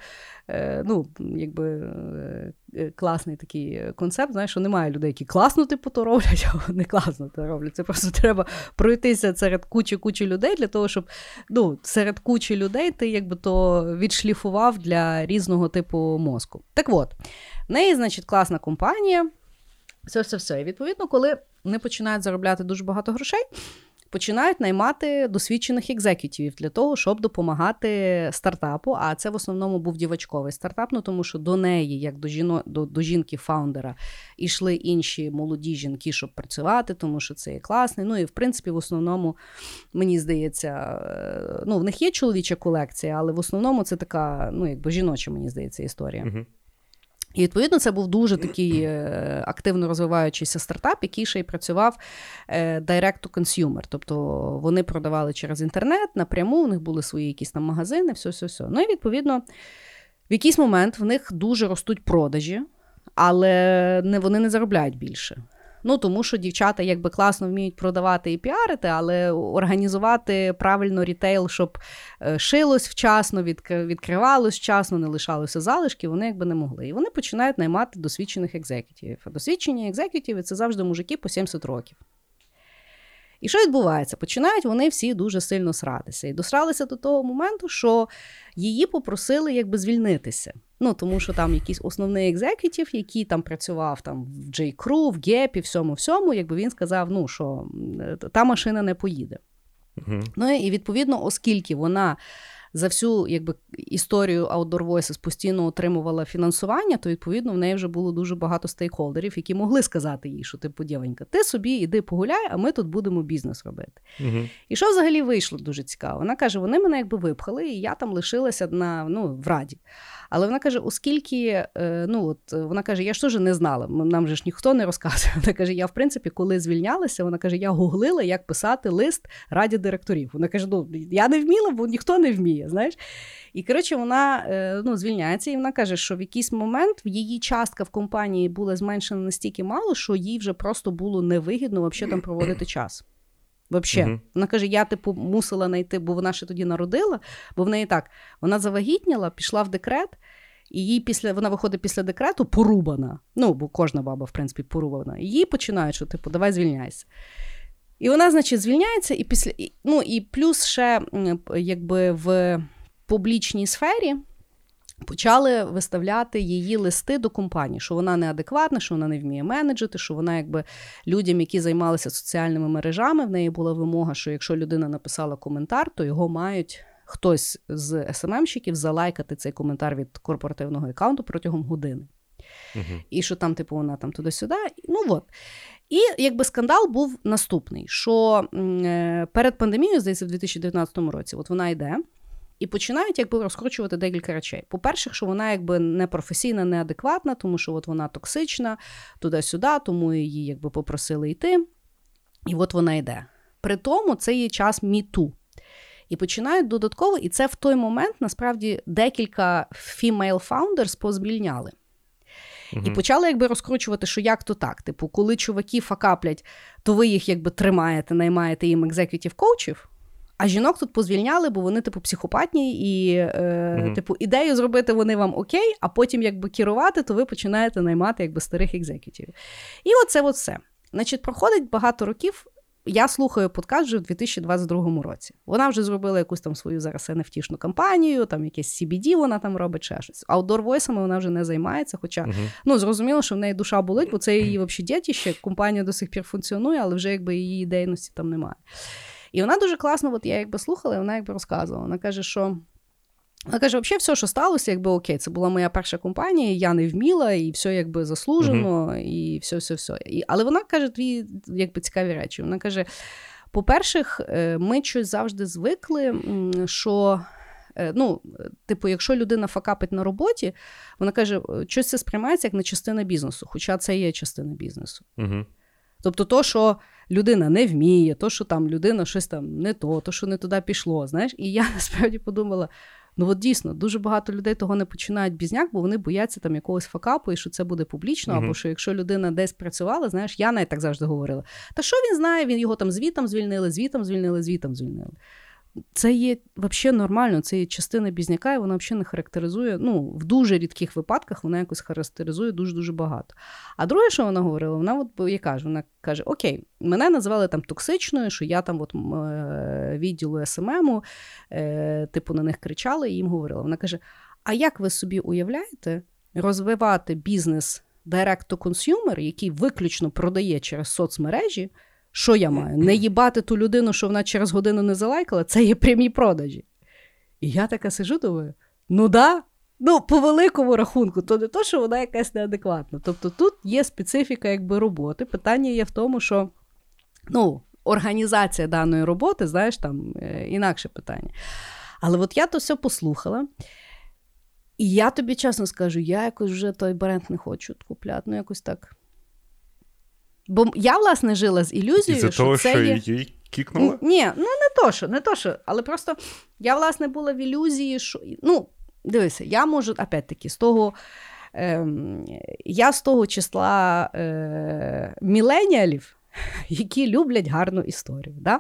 е, ну, якби е, класний такий концепт. Знаєш, що немає людей, які класно типу то роблять, а не класно то роблять. Це просто треба пройтися серед кучі-кучі людей для того, щоб ну, серед кучі людей ти якби то відшліфував для різного типу мозку. Так от, в неї, значить, класна компанія. Все, все, все. І відповідно, коли вони починають заробляти дуже багато грошей, починають наймати досвідчених executive ів для того, щоб допомагати стартапу. А це в основному був дівочковий стартап, ну тому що до неї, як до жіно, до, до жінки founder а, йшли інші молоді жінки, щоб працювати, тому що це є класний. Ну і в принципі, в основному, мені здається, е, ну в них є чоловіча колекція, але в основному це така, ну якби жіноча, мені здається, історія. Мгм. І відповідно це був дуже такий е, активно розвиваючийся стартап, який ще й працював е, direct to consumer. Тобто вони продавали через інтернет напряму, у них були свої якісь там магазини, все, все, все. Ну і відповідно, в якийсь момент в них дуже ростуть продажі, але не, вони не заробляють більше. Ну тому що дівчата якби класно вміють продавати і піарити, але організувати правильно рітейл, щоб е, шилось вчасно, відкривалось вчасно, не лишалося залишки, вони якби не могли. І вони починають наймати досвідчених екзекутівів. А досвідчені екзекутіви це завжди мужики по 70 років. І що відбувається? Починають вони всі дуже сильно сратися. І досралися до того моменту, що її попросили якби звільнитися. Ну, тому що там якийсь основний екзекутів, який там працював там в J.Crew, в Gap і всьому всьому, якби він сказав, ну що та машина не поїде. Uh-huh. Ну і відповідно, оскільки вона за всю якби, історію Outdoor Voices постійно отримувала фінансування, то відповідно в неї вже було дуже багато стейкхолдерів, які могли сказати їй, що типу, дівонька, ти собі іди погуляй, а ми тут будемо бізнес робити. Угу. І що взагалі вийшло дуже цікаво? Вона каже: вони мене якби випхали, і я там лишилася на ну, в раді. Але вона каже: оскільки е, ну от вона каже, я ж теж не знала, нам же ж ніхто не розказує. Вона каже: я в принципі, коли звільнялася, вона каже, я гуглила, як писати лист раді директорів. Вона каже: ну я не вміла, бо ніхто не вміє. знаєш. І коротше, вона е, ну, звільняється, і вона каже, що в якийсь момент в її частка в компанії була зменшена настільки мало, що їй вже просто було невигідно взагалі там проводити час. Вообще. Uh-huh. Вона каже: я типу мусила знайти, бо вона ще тоді народила, бо в неї так вона завагітніла, пішла в декрет, і їй після вона виходить після декрету порубана. Ну, бо кожна баба, в принципі, порубана. І їй починають, що типу, давай звільняйся. І вона, значить, звільняється, і після і, ну і плюс ще якби в публічній сфері. Почали виставляти її листи до компанії, що вона неадекватна, що вона не вміє менеджити, що вона, якби людям, які займалися соціальними мережами, в неї була вимога, що якщо людина написала коментар, то його мають хтось з СММщиків залайкати цей коментар від корпоративного аккаунту протягом години. uh І що там, типу, вона там туди-сюди. Ну от. І якби скандал був наступний: що е, перед пандемією, здається, в 2019 році, от вона йде. І починають якби розкручувати декілька речей. По-перше, що вона якби непрофесійна, неадекватна, тому що от вона токсична туди-сюди, тому її якби попросили йти. І от вона йде. При тому це є час міту. І починають додатково, і це в той момент насправді декілька female founders позвільняли. Uh-huh. І почали якби розкручувати, що як то так. Типу, коли чуваки факаплять, то ви їх якби тримаєте, наймаєте їм екзекутів коучів. А жінок тут позвільняли, бо вони, типу, психопатні, і, е, uh-huh. типу, ідею зробити вони вам окей, а потім, якби керувати, то ви починаєте наймати якби старих екзекутівів. І оце от все. Значить, проходить багато років. Я слухаю подкаст вже в 2022 році. Вона вже зробила якусь там свою зараз nft кампанію, там якесь CBD вона там робить ще щось. Аудор войсами вона вже не займається. Хоча uh-huh. ну зрозуміло, що в неї душа болить, бо це її взагалі дітище. Компанія до сих пір функціонує, але вже якби її ідейності там немає. І вона дуже класно, от я якби слухала, і вона якби розказувала. Вона каже, що. Вона каже, взагалі, все, що сталося, якби окей, це була моя перша компанія, я не вміла, і все якби заслужено, uh-huh. і все, все, все. І, Але вона каже дві якби цікаві речі. Вона каже: по-перше, е, ми щось завжди звикли, що. Е, ну, типу, якщо людина факапить на роботі, вона каже, щось це сприймається як не частина бізнесу, хоча це є частина бізнесу. Uh-huh. Тобто, то, що людина не вміє, то, що там людина щось там не то, то, що не туди пішло. знаєш. І я насправді подумала: ну от дійсно, дуже багато людей того не починають бізняк, бо вони бояться там якогось факапу, і що це буде публічно, uh-huh. або що якщо людина десь працювала, знаєш, я навіть так завжди говорила. Та що він знає? Він його там звітом звільнили, звітом звільнили, звітом звільнили. Це є взагалі нормально, це є частина бізняка, і вона взагалі не характеризує. Ну, в дуже рідких випадках вона якось характеризує дуже-дуже багато. А друге, що вона говорила, вона от я кажу, вона каже: Окей, мене називали там токсичною, що я там от е, відділу СММу, е, типу на них кричала і їм говорила. Вона каже: А як ви собі уявляєте розвивати бізнес direct to який виключно продає через соцмережі? Що я маю? Не їбати ту людину, що вона через годину не залайкала, це є прямі продажі. І я така сижу, думаю, ну да, ну, по великому рахунку, то не то, що вона якась неадекватна. Тобто тут є специфіка якби роботи. Питання є в тому, що ну, організація даної роботи, знаєш, там е, інакше питання. Але от я то все послухала. І я тобі чесно скажу, я якось вже той бренд не хочу купляти. Ну, якось так. Бо я, власне, жила з ілюзією, Із-за що того, це що є... її кікнуло? Ні, ну не то, що, не то, що. Але просто я, власне, була в ілюзії, що. Ну, дивися, я можу, опять-таки, з того. Ем, я з того числа е, міленіалів, які люблять гарну історію. Да?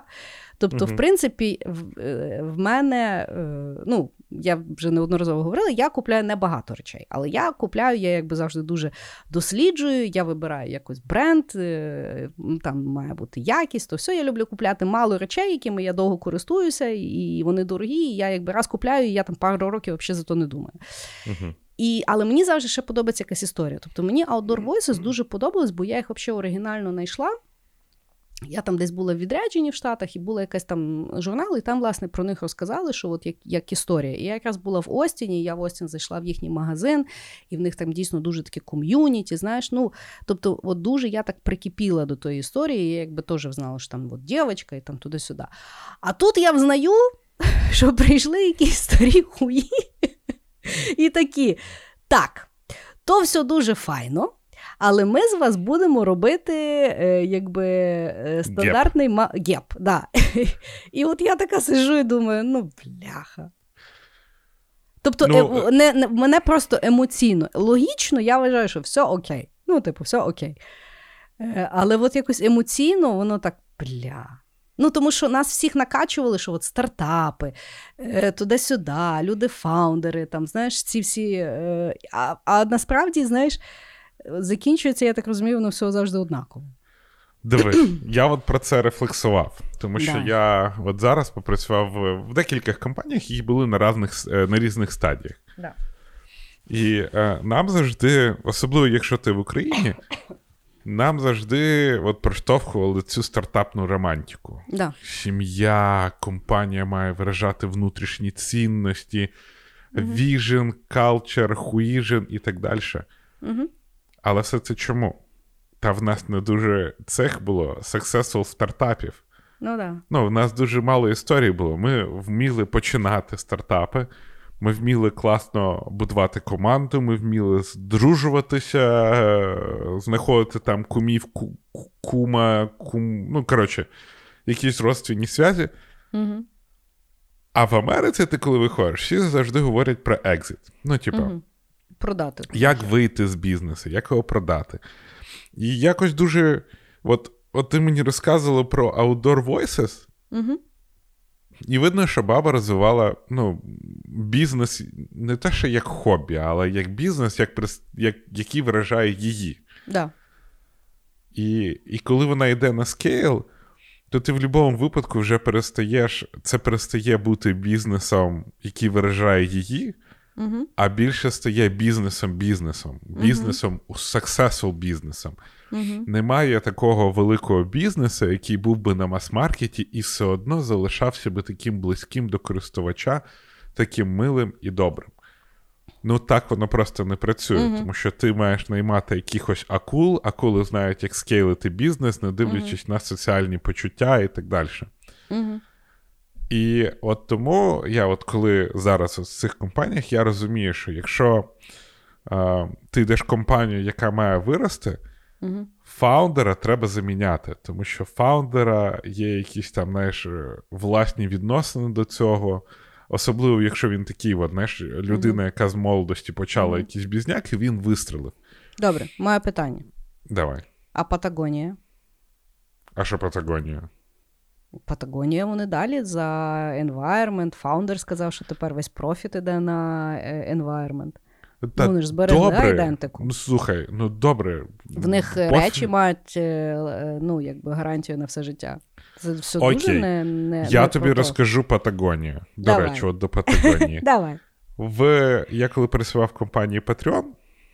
Тобто, Мгм. в принципі, в, е, в мене, е, ну, я вже неодноразово говорила, я купляю небагато речей, але я купляю, я якби завжди дуже досліджую, я вибираю якось бренд, е, там має бути якість, то все я люблю купляти мало речей, якими я довго користуюся, і вони дорогі. І я якби раз купляю, і я там пару років взагалі за то не думаю. Мгм. І, але мені завжди ще подобається якась історія. Тобто мені Outdoor Voices дуже подобалось, бо я їх взагалі оригінально знайшла. Я там десь була в відрядженні в Штатах, і була якась там журнал, і там, власне, про них розказали, що от як, як історія. І я якраз була в Остіні, і я в Остін зайшла в їхній магазин, і в них там дійсно дуже таке ком'юніті, знаєш. Ну, тобто, от дуже я так прикипіла до тої історії, я якби теж знала, що там от дівчинка і там туди-сюди. А тут я взнаю, що прийшли якісь старі хуї і такі. Так, то все дуже файно. Але ми з вас будемо робити е, якби е, стандартний ма... геп. Да. І от я така сижу і думаю: ну, бляха. Тобто, Ну, е, не, не, мене просто емоційно. Логічно, я вважаю, що все окей. Ну, типу, все окей. Е, але от якось емоційно воно так бля. Ну, тому що нас всіх накачували, що от стартапи, е, туди-сюди, люди-фаундери, там, знаєш, ці всі. Е, а, а насправді, знаєш, закінчується, я так розумію, воно все завжди однаково. Диви, я от про це рефлексував, тому що Да. я от зараз попрацював в- декількох компаніях, які були на різних, на різних стадіях. Да. І е, нам завжди, особливо якщо ти в Україні, нам завжди от проштовхували цю стартапну романтику. Да. Сім'я, компанія має виражати внутрішні цінності, vision, culture, хуїжен і так далі. Угу. Але все це чому? Та в нас не дуже цех було successful стартапів. Ну да. Ну, в нас дуже мало історій було. Ми вміли починати стартапи, ми вміли класно будувати команду, ми вміли здружуватися, е, знаходити там кумів, ку- ку- кума, кум. Ну, коротше, якісь родственні зв'язі. Угу. А в Америці, ти коли виходиш, всі завжди говорять про екзит. Ну, типу, Угу. Продати. як вийти з бізнесу, як його продати. І якось дуже. От, от ти мені розказувала про Outdoor Voices, Угу. і видно, що баба розвивала ну, бізнес не те, що як хобі, але як бізнес, як, як, який виражає її. Да. І, і коли вона йде на скейл, то ти в будь-якому випадку вже перестаєш, це перестає бути бізнесом, який виражає її, Угу. а більше стає бізнесом, successful бізнесом. Угу. Немає такого великого бізнесу, який був би на мас-маркеті і все одно залишався би таким близьким до користувача, таким милим і добрим. Ну так воно просто не працює, Мгм. тому що ти маєш наймати якихось акул, акули знають, як скейлити бізнес, не дивлячись на соціальні почуття і так далі. Угу. І от тому я, от коли зараз в цих компаніях, я розумію, що якщо е, ти йдеш в компанію, яка має вирости, Угу. фаундера треба заміняти, тому що фаундера є якісь там, знаєш, власні відносини до цього. Особливо, якщо він такий, от, знаєш, людина, яка з молодості почала Мгм. якийсь бізняк, і він вистрелив. Добре, моє питання. Давай. А Патагонія? А що Патагонія? Патагонія вони далі за environment. Founder сказав, що тепер весь профіт іде на е, environment. Та вони ж зберегли добре. ідентику. Ну слухай, ну добре. В них Пофіг. речі мають е, е, ну, якби гарантію на все життя. Це все Окей. дуже не, не Я не тобі про розкажу Патагонію. До Давай. речі, от до Патагонії. Давай. В я коли працював в компанії Patreon,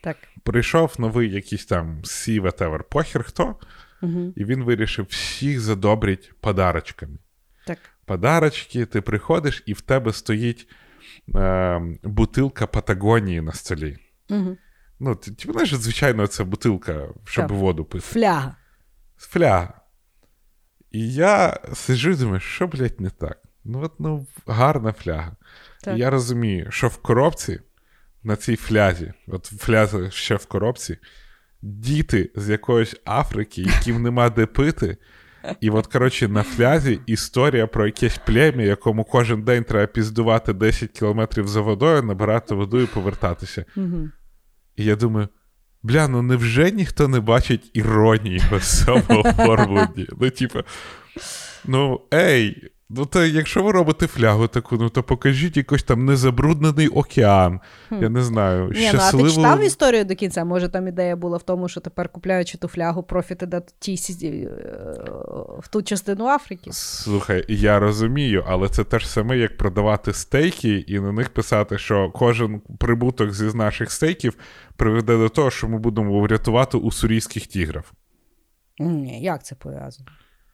Так. прийшов новий якийсь там C, whatever, похер хто, Угу. і він вирішив всіх задобрити подарочками. Так. Подарочки, ти приходиш, і в тебе стоїть е, бутилка Патагонії на столі. Угу. Ну, ти, ти знаєш, звичайно, це бутилка, щоб Так. воду пити. Фляга. Фляга. І я сиджу і думаю, що, блядь, не так? Ну, от, ну, гарна фляга. Так. І я розумію, що в коробці на цій флязі, от фляза ще в коробці, діти з якоїсь Африки, яким нема де пити. І от, коротше, на флязі історія про якесь плем'я, якому кожен день треба піздувати 10 кілометрів за водою, набирати воду і повертатися. І я думаю. Бля, ну невже ніхто не бачить іронії в цьому оформленні? Ну, типу, ну, ей, ну то якщо ви робите флягу таку, ну то покажіть якийсь там незабруднений океан. Хм. Я не знаю. Ні, щасливу... ну а ти читав історію до кінця? Може, там ідея була в тому, що тепер купляючи ту флягу, профіт іде тій е, в ту частину Африки. Слухай, я розумію, але це те ж саме, як продавати стейки і на них писати, що кожен прибуток зі наших стейків приведе до того, що ми будемо врятувати уссурійських тігрів. Ні, як це пов'язано?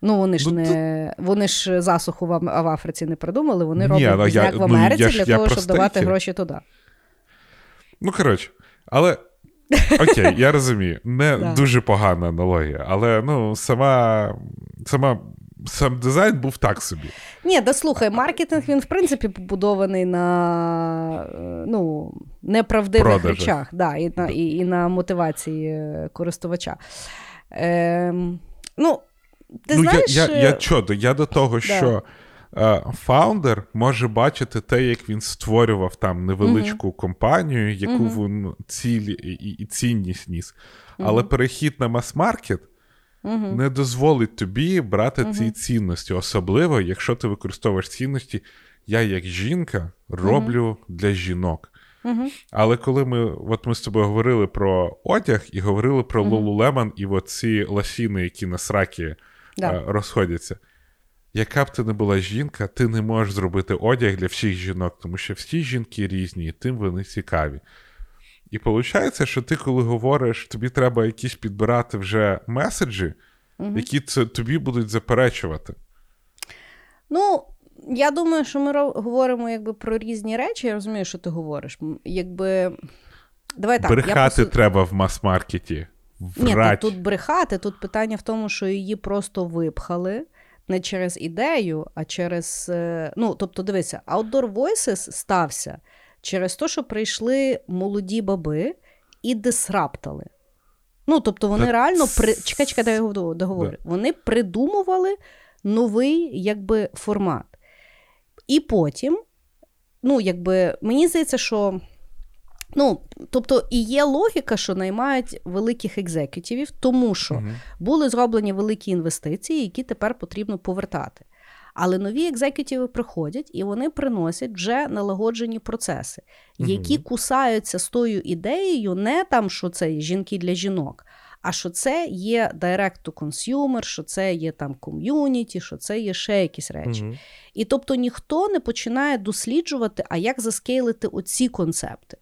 Ну, вони ж Ну, не вони ж засуху в, в Африці не придумали, вони Ні, роблять але я- бізняк в ну, Америці я для я того, щоб давати гроші туди. Ну, коротше, але. Окей, я розумію. Не Да. дуже погана аналогія, але ну, сама, сама, сам дизайн був так собі. Ні, да слухай, маркетинг він в принципі побудований на е, ну, неправдивих Продажах. речах, да, і, на, і, і на мотивації е, користувача. Ем, ну, ти ну, знаєш, я, я, я е. Я до того, що е, фаундер може бачити те, як він створював там невеличку компанію, яку Мгм. він цілі і, і цінність ніс. Але перехід на мас-маркет мгм. не дозволить тобі брати ці цінності, особливо, якщо ти використовуєш цінності, я як жінка роблю для жінок. Але коли ми, от ми з тобою говорили про одяг і говорили про. Lululemon і оці ласіни, які на сракі Да. е, розходяться. Яка б ти не була жінка, ти не можеш зробити одяг для всіх жінок, тому що всі жінки різні, і тим вони цікаві. І виходить, що ти, коли говориш, тобі треба якісь підбирати вже меседжі, Мгм. які це тобі будуть заперечувати. Ну, я думаю, що ми говоримо якби про різні речі. Я розумію, що ти говориш. Якби. Давай так. я Брехати посу- треба в мас-маркеті. Ні, та тут брехати. Тут питання в тому, що її просто випхали не через ідею, а через. е, Ну, тобто, дивися, Outdoor Voices стався через те, що прийшли молоді баби і дисраптали. Ну, тобто, вони реально при... чекай, чекай, дай я довго- договорю. Вони придумували новий якби, формат. І потім, ну, якби, мені здається, що. Ну, тобто, і є логіка, що наймають великих екзекютивів, тому що Мгм. були зроблені великі інвестиції, які тепер потрібно повертати. Але нові екзекютиви приходять і вони приносять вже налагоджені процеси, які Мгм. кусаються з тою ідеєю, не там, що це жінки для жінок, а що це є direct to consumer, що це є там ком'юніті, що це є ще якісь речі. Мгм. І тобто ніхто не починає досліджувати, а як заскейлити оці концепти.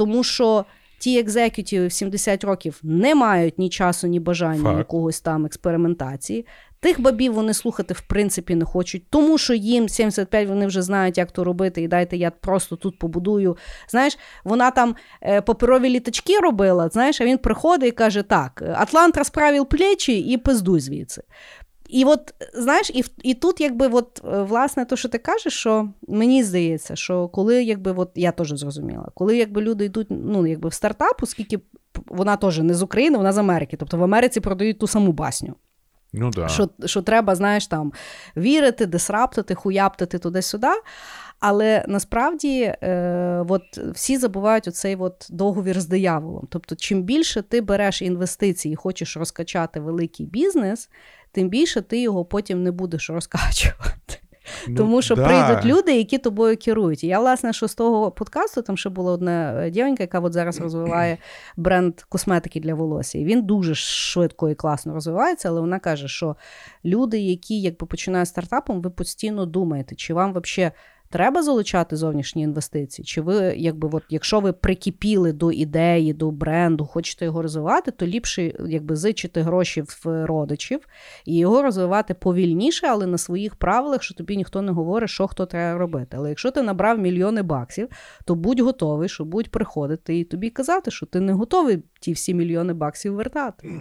Тому що ті екзекютиви в 70 років не мають ні часу, ні бажання Факт. якогось там експериментації. Тих бабів вони слухати в принципі не хочуть, тому що їм 75 вони вже знають, як то робити, і дайте я просто тут побудую. Знаєш, вона там е, паперові літачки робила, знаєш, а він приходить і каже: так, Атлант розправив плечі і пиздуй звідси. І от, знаєш, і, і тут, якби, от, е, власне, то, що ти кажеш, що мені здається, що коли, якби, от, я теж зрозуміла, коли якби люди йдуть ну, якби, в стартап, оскільки вона теж не з України, вона з Америки. Тобто в Америці продають ту саму басню. Ну да. Що, що треба, знаєш, там вірити, дисраптити, хуяптити туди-сюди. Але насправді е, от всі забувають оцей от договір з дияволом. Тобто, чим більше ти береш інвестиції і хочеш розкачати великий бізнес, тим більше ти його потім не будеш розкачувати. Ну, Тому що да. прийдуть люди, які тобою керують. Я, власне, що з того подкасту, там ще була одна е, дівчинка, яка от зараз розвиває бренд косметики для волосся. І він дуже швидко і класно розвивається, але вона каже, що люди, які якби починають стартапом, ви постійно думаєте, чи вам взагалі. Треба залучати зовнішні інвестиції? Чи ви, якби, от, якщо ви прикипіли до ідеї, до бренду, хочете його розвивати, то ліпше якби зичити гроші в родичів і його розвивати повільніше, але на своїх правилах, що тобі ніхто не говорить, що хто треба робити. Але якщо ти набрав мільйони баксів, то будь готовий, що будуть приходити і тобі казати, що ти не готовий ті всі мільйони баксів вертати.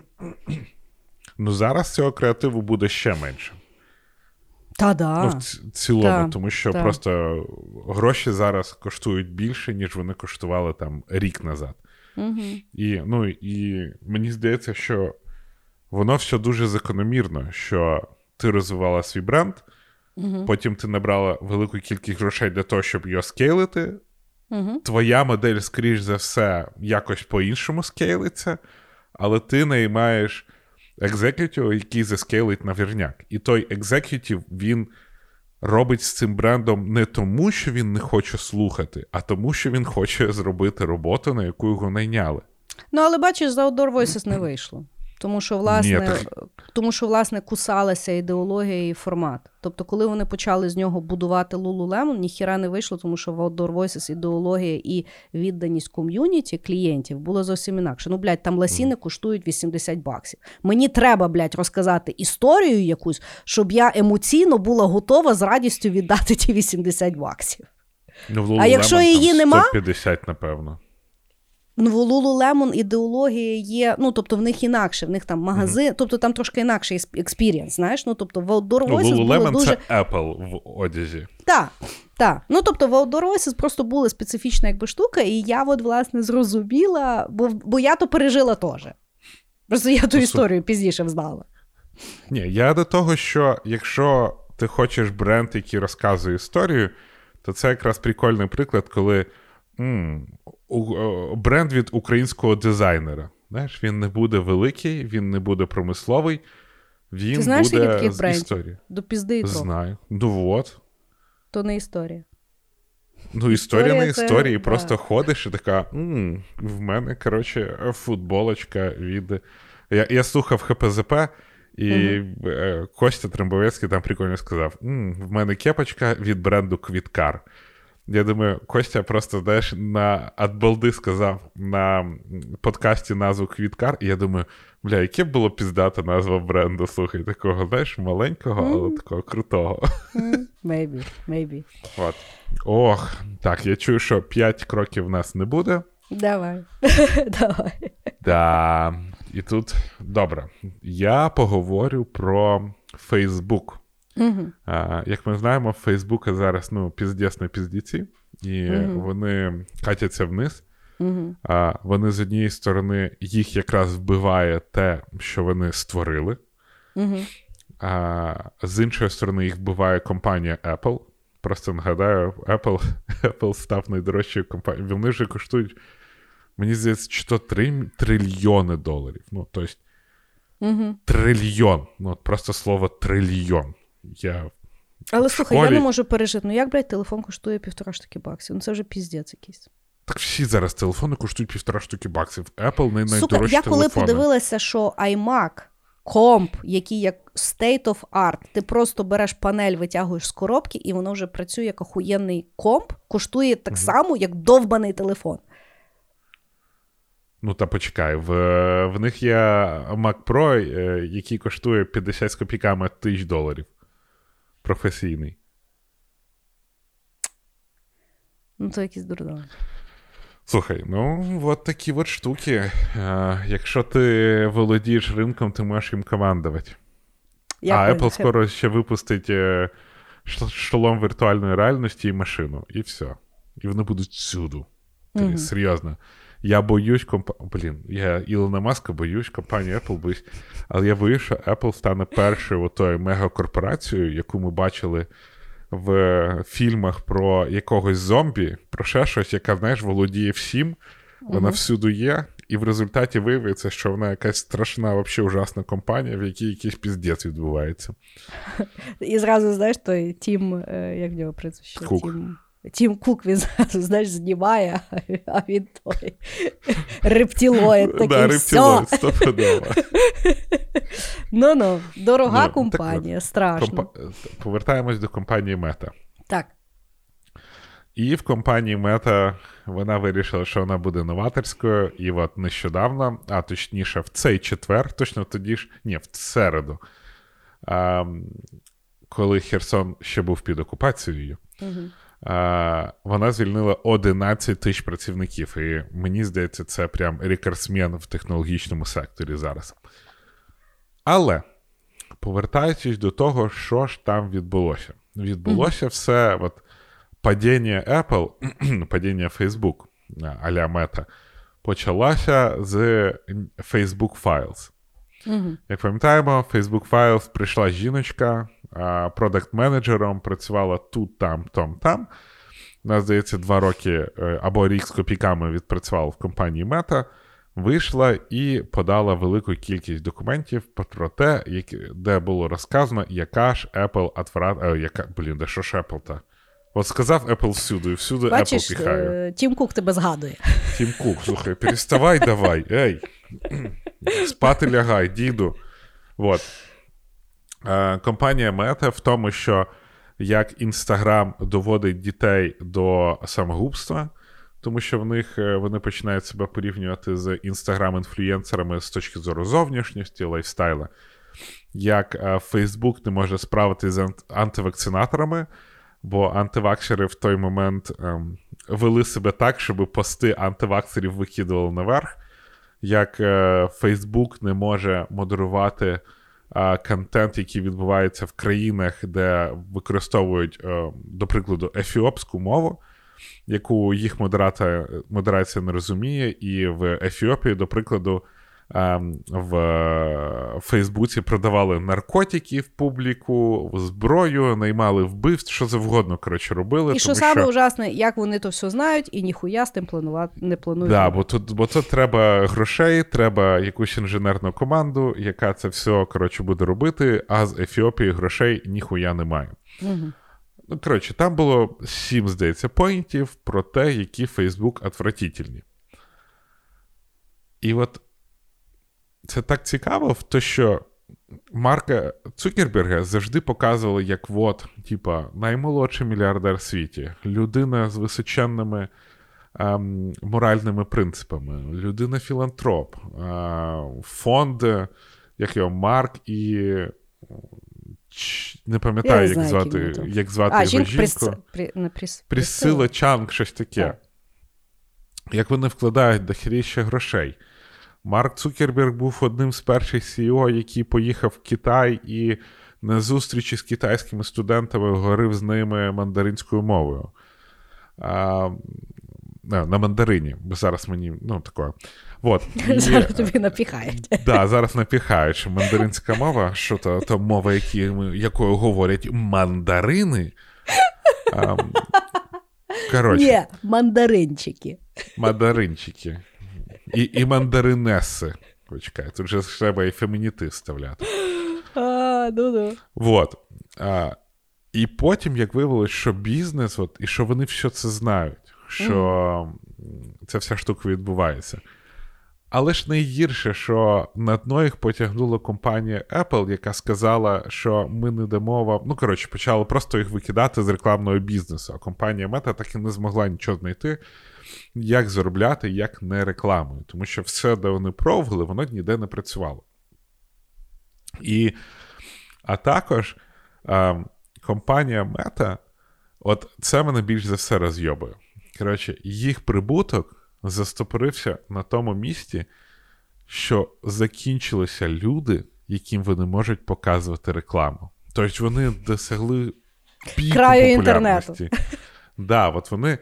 Ну зараз цього креативу буде ще менше. Та да. Ну, в цілому, Та, тому що та. просто гроші зараз коштують більше, ніж вони коштували там рік назад. Угу. І, ну, і мені здається, що воно все дуже закономірно, що ти розвивала свій бренд, Угу. потім ти набрала велику кількість грошей для того, щоб його скейлити. Угу. Твоя модель, скоріш за все, якось по-іншому скейлиться, але ти наймаєш executive, який за scale ить на вірняк. І той executive, він робить з цим брендом не тому, що він не хоче слухати, а тому, що він хоче зробити роботу, на яку його найняли. Ну, але бачиш, за Outdoor Voices не вийшло. Тому що, власне, Ні, так- тому що, власне, кусалася ідеологія і формат. Тобто, коли вони почали з нього будувати Lululemon, ніхіра не вийшло, тому що в Outdoor Voices ідеологія і відданість ком'юніті клієнтів було зовсім інакше. Ну, блядь, там лосіни коштують 80 баксів. Мені треба, блядь, розказати історію якусь, щоб я емоційно була готова з радістю віддати ті 80 баксів. Ну, в А якщо її там нема? 150, напевно. Ну, в Lululemon ідеологія є, ну тобто в них інакше, в них там магазин, тобто там трошки інакший experience, знаєш. Ну тобто в Outdoor Ну, Voices було Lululemon дуже. це Apple в одязі. Так, так. Ну тобто в Outdoor Voices просто була специфічна якби штука, і я от власне зрозуміла, бо, бо я то пережила теж. Просто я ту су- історію пізніше взнала. Ні, я до того, що якщо ти хочеш бренд, який розказує історію, то це якраз прикольний приклад, коли м, бренд від українського дизайнера. Знаєш, він не буде великий, він не буде промисловий, він Ти знаєш, буде таких з історії. До пізди і. Знаю. Ну от. То не історія. Ну, історія на Історія це- історії. да. Просто ходиш і така. м в мене, коротше, футболочка від. Я, я слухав ХПЗП, і е, Костя Трембовецький там прикольно сказав: м в мене кепочка від бренду Квіткар. Я думаю, Костя просто, знаєш, на от балди сказав на подкасті назву Квіткар, і я думаю, бля, яке було піздата назва бренду, слухай, такого, знаєш, маленького, але такого крутого. М, Maybe, maybe. От. Ох, так, я чую, що 5 кроків в нас не буде. Давай. Давай. Да. І тут добре. Я поговорю про Фейсбук. Угу. А, як ми знаємо, в Фейсбука зараз ну, піздець на піздіці, і Мгм. вони катяться вниз. Угу. А, вони з однієї сторони їх якраз вбиває те, що вони створили. Угу. А з іншої сторони, їх вбиває компанія Apple. Просто нагадаю, Apple, Apple став найдорожчою компанією. Вони вже коштують, мені здається, чи то 3 трильйони доларів. Ну, тобто, Угу. трильйон. Ну, просто слово трильйон. Я... Але слухай, я не можу пережити. Ну як, блядь, телефон коштує півтора штуки баксів? Ну це вже піздець якийсь. Так всі зараз телефони коштують півтора штуки баксів. Apple не Сука, найдорожчі я коли телефони. подивилася, що iMac, комп, який як state of art, ти просто береш панель, витягуєш з коробки, і воно вже працює як охуєнний комп, коштує так само, як довбаний телефон. Ну та почекай, в, в них є Mac Pro, е, який коштує 50 з копійками тисяч доларів. Професійний. Ну, це якісь дурдоми. Слухай, ну от такі от штуки. Е, якщо ти володієш ринком, ти можеш їм командувати. Я а. Apple скоро ще випустить е, шолом віртуальної реальності і машину, і все. І вони будуть всюду. Ти, Мгм. Серйозно. Я боюсь компа... Блін, я Ілона Маска боюсь, компанії Apple боюсь. Але я боюсь, що Apple стане першою отою мегакорпорацією, яку ми бачили в фільмах про якогось зомбі, про ще щось, яка, знаєш, володіє всім, вона Мгм. всюди є, і в результаті виявиться, що вона якась страшна, взагалі ужасна компанія, в якій якийсь піздець відбувається. І зразу, знаєш, той Тім, е, як в нього прізвище? Тім, Тім Кук, він зразу, знаєш, знімає, а він той рептилоїд такий, да, рептилоїд, стопудово. Ну-ну, дорога Ну, так компанія, страшно. Повертаємось до компанії Meta. Так. І в компанії Meta вона вирішила, що вона буде новаторською, і от нещодавно, а точніше, в цей четвер, точно тоді ж, ні, в середу, а, коли Херсон ще був під окупацією, Угу. А, вона звільнила 11 тисяч працівників. І мені здається, це прям рекордсмен в технологічному секторі зараз. Але повертаючись до того, що ж там відбулося. Відбулося mm-hmm. все от, падіння Apple, падіння Facebook а-ля Meta, почалося з Facebook Files. Mm-hmm. Як пам'ятаємо, Facebook Files прийшла жіночка, продакт-менеджером, працювала тут, там, там, там. Вона, здається, два роки е, або рік з копійками відпрацювала в компанії Meta вийшла і подала велику кількість документів про те, де було розказано, яка ж Apple отврат... Е, яка... Блін, де що ж Apple та? От сказав Apple всюди, і всюди Бачиш, Apple піхає. Е, Тім Кук тебе згадує. Тім Кук, слухай, переставай давай. Ей, спати лягай, діду. От. Е, компанія Meta в тому, що як Інстаграм доводить дітей до самогубства, тому що в них е, вони починають себе порівнювати з інстаграм-інфлюєнсерами з точки зору зовнішньості, лайфстайла. Як Фейсбук не може справитися з антивакцинаторами, бо антиваксери в той момент ем, вели себе так, щоб пости антиваксерів викидували наверх. Як Фейсбук не може модерувати контент, який відбувається в країнах, де використовують, е, до прикладу, ефіопську мову, яку їх модерація, модерація не розуміє, і в Ефіопії, до прикладу, в Фейсбуці продавали наркотики в публіку, зброю, наймали вбивств, що завгодно коротше, робили. І що саме що... ужасне, як вони то все знають, і ніхуя з тим планувати не планують. Да, бо тут бо тут треба грошей, треба якусь інженерну команду, яка це все коротше, буде робити, а з Ефіопії грошей ніхуя немає. Угу. Ну, коротше, там було сім, здається, поінтів про те, які Фейсбук отвратительні. І от це так цікаво, в те, що Марка Цукерберга завжди показували, як от, типа, наймолодший мільярдер в світі, людина з височенними ем, моральними принципами, людина філантроп, е, фонд, як його Марк і не пам'ятаю, як знаю, звати як звати а, його жінку. Прис... При... Прис... Присила Чанг, щось таке. Так. Як вони вкладають дохеріще грошей. Марк Цукерберг був одним з перших CEO, який поїхав в Китай і на зустрічі з китайськими студентами говорив з ними мандаринською мовою. А, на мандарині, бо зараз мені ну, таке. Вот. Зараз тобі напіхають. Да, зараз напіхають, що мандаринська мова, що то, то мова, які, якою говорять мандарини. А, коротше. Ні, мандаринчики. Мандаринчики. І і мандаринеси. Почекай, тут же треба і фемінітив вставляти. А, ну, ну. Вот. А, І потім, як виявилось, що бізнес, от, і що вони все це знають, що mm. ця вся штука відбувається. Але ж найгірше, що на дно їх потягнула компанія Apple, яка сказала, що ми не дамо вам. Ну, коротше, почали просто їх викидати з рекламного бізнесу. А компанія Meta так і не змогла нічого знайти, як заробляти, як не рекламою. Тому що все, де вони пробували, воно ніде не працювало. І, А також а, компанія Meta, от це мене більш за все розйобує. Коротше, їх прибуток застопорився на тому місці, що закінчилися люди, яким вони можуть показувати рекламу. Тобто вони досягли піку Краю популярності. інтернету. Да, от вони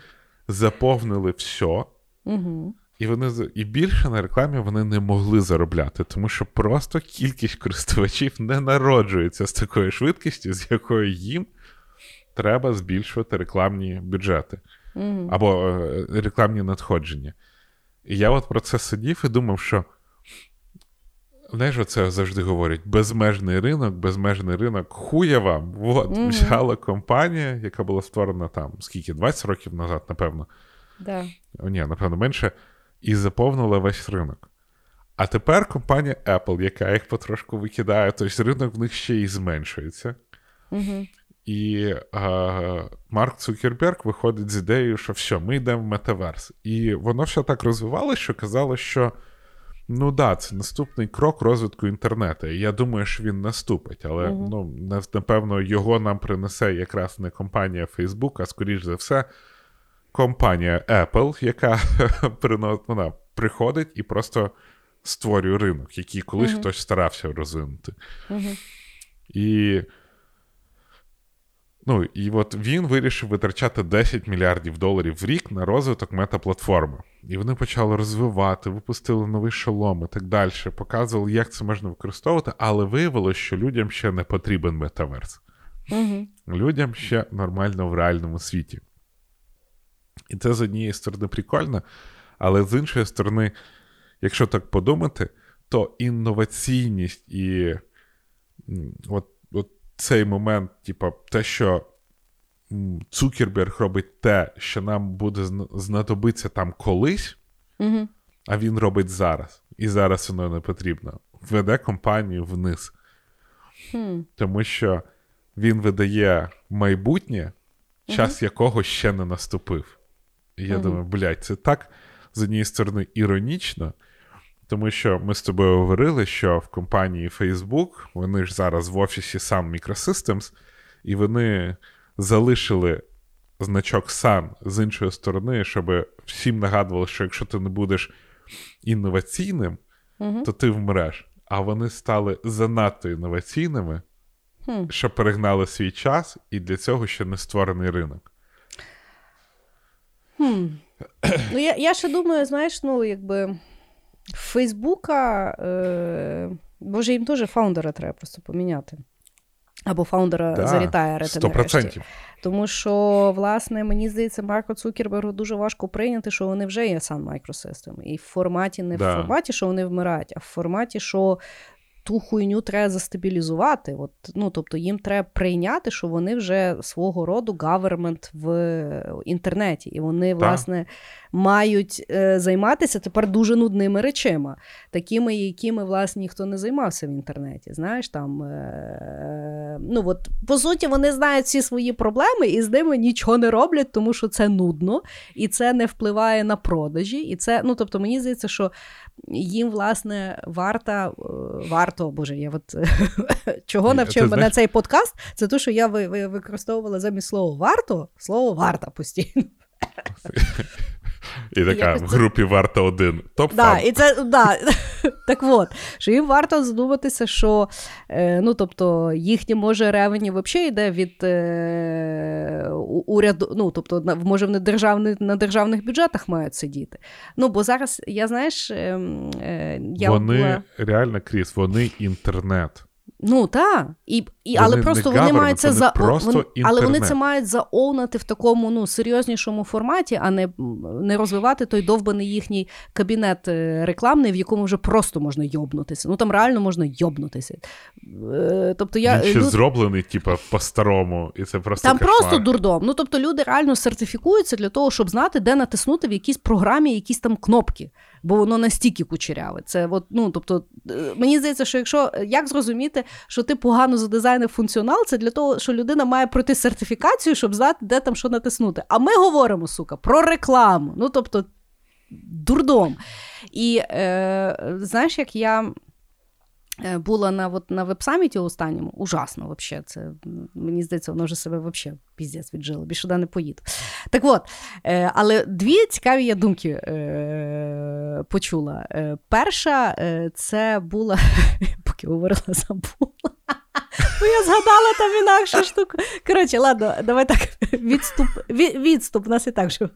заповнили все, угу. і вони і більше на рекламі вони не могли заробляти, тому що просто кількість користувачів не народжується з такою швидкістю, з якою їм треба збільшувати рекламні бюджети угу. або е, рекламні надходження. І я от про це сидів і думав, що. Знаєш, оце завжди говорять: безмежний ринок, безмежний ринок, хуя вам. От, mm-hmm. взяла компанія, яка була створена там скільки, 20 років назад, напевно. Да. Ні, напевно, менше, і заповнила весь ринок. А тепер компанія Apple, яка їх потрошку викидає, тобто ринок в них ще й зменшується. Mm-hmm. І а, Марк Цукерберг виходить з ідеєю, що все, ми йдемо в метаверс. І воно все так розвивалося, що казало, що ну да, це наступний крок розвитку інтернету. І я думаю, що він наступить, але uh ну, напевно його нам принесе якраз не компанія Facebook, а скоріш за все, компанія Apple, яка вона приходить і просто створює ринок, який колись uh хтось старався розвинути. uh І ну, і от він вирішив витрачати 10 мільярдів доларів в рік на розвиток метаплатформи. І вони почали розвивати, випустили новий шолом і так далі, показували, як це можна використовувати, але виявилося, що людям ще не потрібен метаверс. Угу. Людям ще нормально в реальному світі. І це з однієї сторони прикольно, але з іншої сторони, якщо так подумати, то інноваційність і от, от цей момент, типу, те, що Цукерберг робить те, що нам буде знадобитися там колись, угу. а він робить зараз. І зараз воно не потрібно. Веде компанію вниз. Хм. Тому що він видає майбутнє, час угу. якого ще не наступив. І я угу. думаю, блядь, це так з однієї сторони іронічно, тому що ми з тобою говорили, що в компанії Facebook вони ж зараз в офісі Sun Microsystems, і вони залишили значок Sun з іншої сторони, щоб всім нагадували, що якщо ти не будеш інноваційним, угу. то ти вмреш. А вони стали занадто інноваційними, хм. що перегнали свій час, і для цього ще не створений ринок. Хм. Ну, Я я ще думаю, знаєш, ну, якби Фейсбука, е, може, їм теж фаундера треба просто поміняти. Або фаундера да, зарітає нарешті. Тому що, власне, мені здається, Марко Цукербергу дуже важко прийняти, що вони вже є сам Microsystem. І в форматі не да. в форматі, що вони вмирають, а в форматі, що ту хуйню треба застабілізувати. От, ну, Тобто їм треба прийняти, що вони вже свого роду гавермент в інтернеті. І вони, так. власне, мають е, займатися тепер дуже нудними речима, такими, якими, власне, ніхто не займався в інтернеті. Знаєш, там, е, ну, от, По суті, вони знають всі свої проблеми і з ними нічого не роблять, тому що це нудно, і це не впливає на продажі. І це, ну, тобто, мені здається, що їм, власне, варта, е, варто, боже, я от чого навчив мене цей подкаст, це те, що я використовувала замість слова варто, слово варта постійно. І така в групі варто один. Топ да, і це, да. Так от, що їм варто задуматися, що е, ну, тобто, їхнє може ревені взагалі йде від е, уряду, ну, тобто, може, вони державні, на державних бюджетах мають сидіти. Ну, бо зараз, я знаєш, е, е, я Вони була... реально Кріс, вони інтернет. Ну так, і, і але просто вони мають це за вони, але вони це мають заовнати в такому ну серйознішому форматі, а не не розвивати той довбаний їхній кабінет е, рекламний, в якому вже просто можна йобнутися. Ну там реально можна йобнутися. Е, тобто я Він ще люд... зроблений, типу, по-старому, і це просто там кошмар. просто дурдом. Ну тобто люди реально сертифікуються для того, щоб знати, де натиснути в якійсь програмі якісь там кнопки бо воно настільки кучеряве. Це от, ну, тобто, е, Мені здається, що якщо як зрозуміти, що ти погано задизайнив функціонал, це для того, що людина має пройти сертифікацію, щоб знати, де там що натиснути. А ми говоримо, сука, про рекламу. Ну, тобто, дурдом. І е, знаєш, як я. Е, була на от, на веб-саміті останньому, ужасно, взагалі. Це, Мені здається, воно вже себе вообще піздець віджило, більше туди не поїду. Так от, е, але дві цікаві я думки е, почула. Е, перша, е, це була, поки говорила, забула. Бо я згадала там інакшу штуку. Коротше, ладно, давай так. Відступ. Відступ. У нас і так же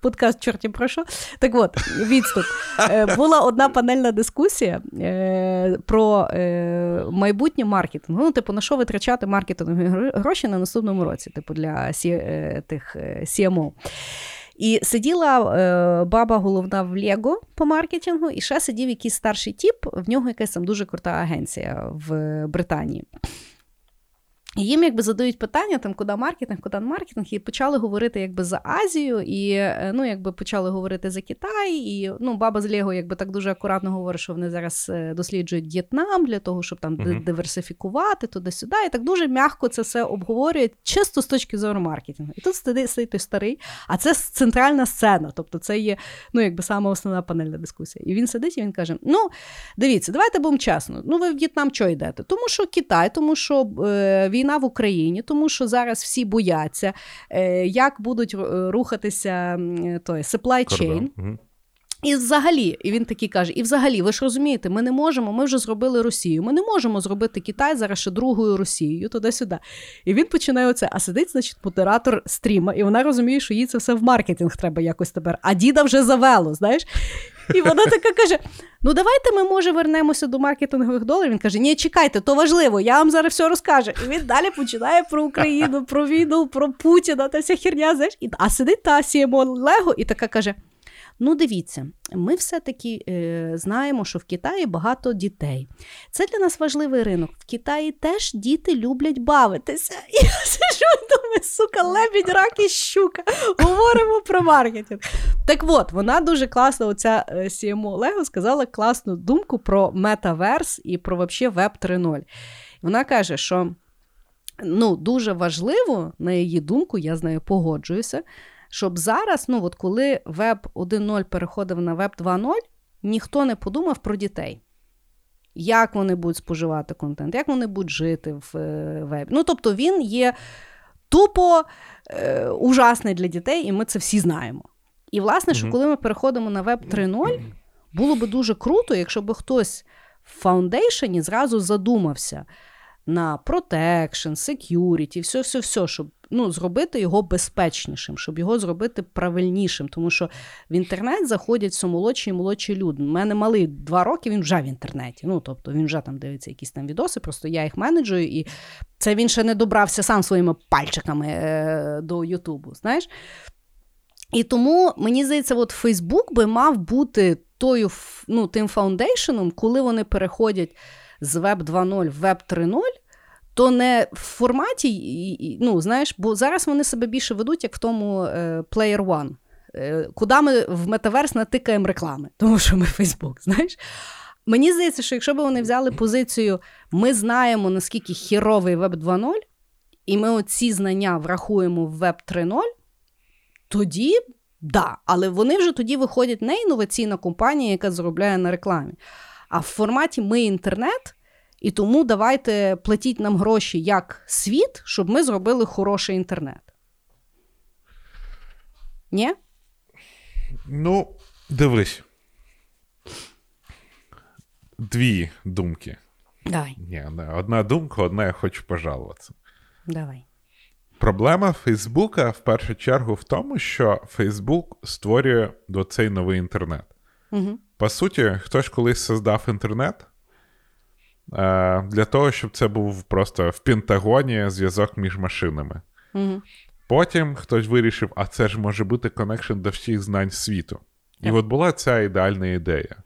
подкаст чорті про що. Так от, відступ. Е, була одна панельна дискусія е, про е, майбутнє маркетингу. Ну, типу, на що витрачати маркетингові гроші на наступному році, типу, для тих CMO. І сиділа е, баба головна в Лего по маркетингу, і ще сидів якийсь старший тіп, в нього якась там дуже крута агенція в Британії. І їм якби задають питання, там, куди маркетинг, куди маркетинг, і почали говорити якби за Азію, і е, ну, якби почали говорити за Китай. І ну, баба з Лего якби так дуже акуратно говорить, що вони зараз е, досліджують В'єтнам для того, щоб там uh-huh. диверсифікувати туди-сюди. І так дуже м'яко це все обговорюють, чисто з точки зору маркетингу. І тут сидить той старий, а це центральна сцена. Тобто це є ну, якби сама основна панельна дискусія. І він сидить і він каже: Ну, дивіться, давайте будемо чесно. Ну, ви в В'єтнам чого йдете? Тому що Китай, тому що е, війна в Україні, тому що зараз всі бояться, е, як будуть рухатися той supply chain. І взагалі, і він такий каже: і взагалі, ви ж розумієте, ми не можемо, ми вже зробили Росію. Ми не можемо зробити Китай зараз ще другою Росією, туди-сюди. І він починає оце, а сидить, значить, модератор стріма, і вона розуміє, що їй це все в маркетинг треба якось тепер. А діда вже завело, знаєш? І вона така каже: ну давайте ми, може, вернемося до маркетингових доларів. Він каже: Ні, чекайте, то важливо, я вам зараз все розкажу. І він далі починає про Україну, про війну, про Путіна та вся херня. знаєш. А сидить та Сімо Лего і така каже: Ну, дивіться, ми все-таки е, знаємо, що в Китаї багато дітей. Це для нас важливий ринок. В Китаї теж діти люблять бавитися. І я сижу думаю, сука, лебідь, рак і щука. Говоримо про маркетинг. Так от, вона дуже класно, оця CMO Лего сказала класну думку про метаверс і про вообще Web 3.0. Вона каже, що ну, дуже важливо, на її думку, я з нею погоджуюся щоб зараз, ну от коли веб 1.0 переходив на веб 2.0, ніхто не подумав про дітей. Як вони будуть споживати контент, як вони будуть жити в е, вебі. Ну, тобто, він є тупо е, ужасний для дітей, і ми це всі знаємо. І, власне, що коли ми переходимо на веб 3.0, було би дуже круто, якщо б хтось в фаундейшені зразу задумався на protection, security, все, все, все, щоб ну, зробити його безпечнішим, щоб його зробити правильнішим. Тому що в інтернет заходять все молодші і молодші люди. У мене малий два роки, він вже в інтернеті. Ну, тобто він вже там дивиться якісь там відоси, просто я їх менеджую, і це він ще не добрався сам своїми пальчиками е- до Ютубу. знаєш. І тому, мені здається, от Фейсбук би мав бути тою, ну, тим фаундейшеном, коли вони переходять з Web 2.0 в Web 3.0, то не в форматі, ну, знаєш, бо зараз вони себе більше ведуть, як в тому е, Player One. Е, куди ми в метаверс натикаємо реклами, тому що ми Фейсбук, знаєш. Мені здається, що якщо б вони взяли позицію, ми знаємо, наскільки хіровий Web 2.0, і ми оці знання врахуємо в Web 3.0, тоді да. Але вони вже тоді виходять не інноваційна компанія, яка заробляє на рекламі. А в форматі ми інтернет, і тому давайте платіть нам гроші як світ, щоб ми зробили хороший інтернет. Ні? Ну, дивись. Дві думки. Давай. Ні, не. Одна думка, одна я хочу пожалуватися. Давай. Проблема Фейсбука в першу чергу в тому, що Фейсбук створює до цей новий інтернет. Угу. По суті, хтось колись создав інтернет, для того, щоб це був просто в Пентагоні зв'язок між машинами. Угу. Потім хтось вирішив, а це ж може бути connection до всіх знань світу. І от була ця ідеальна ідея.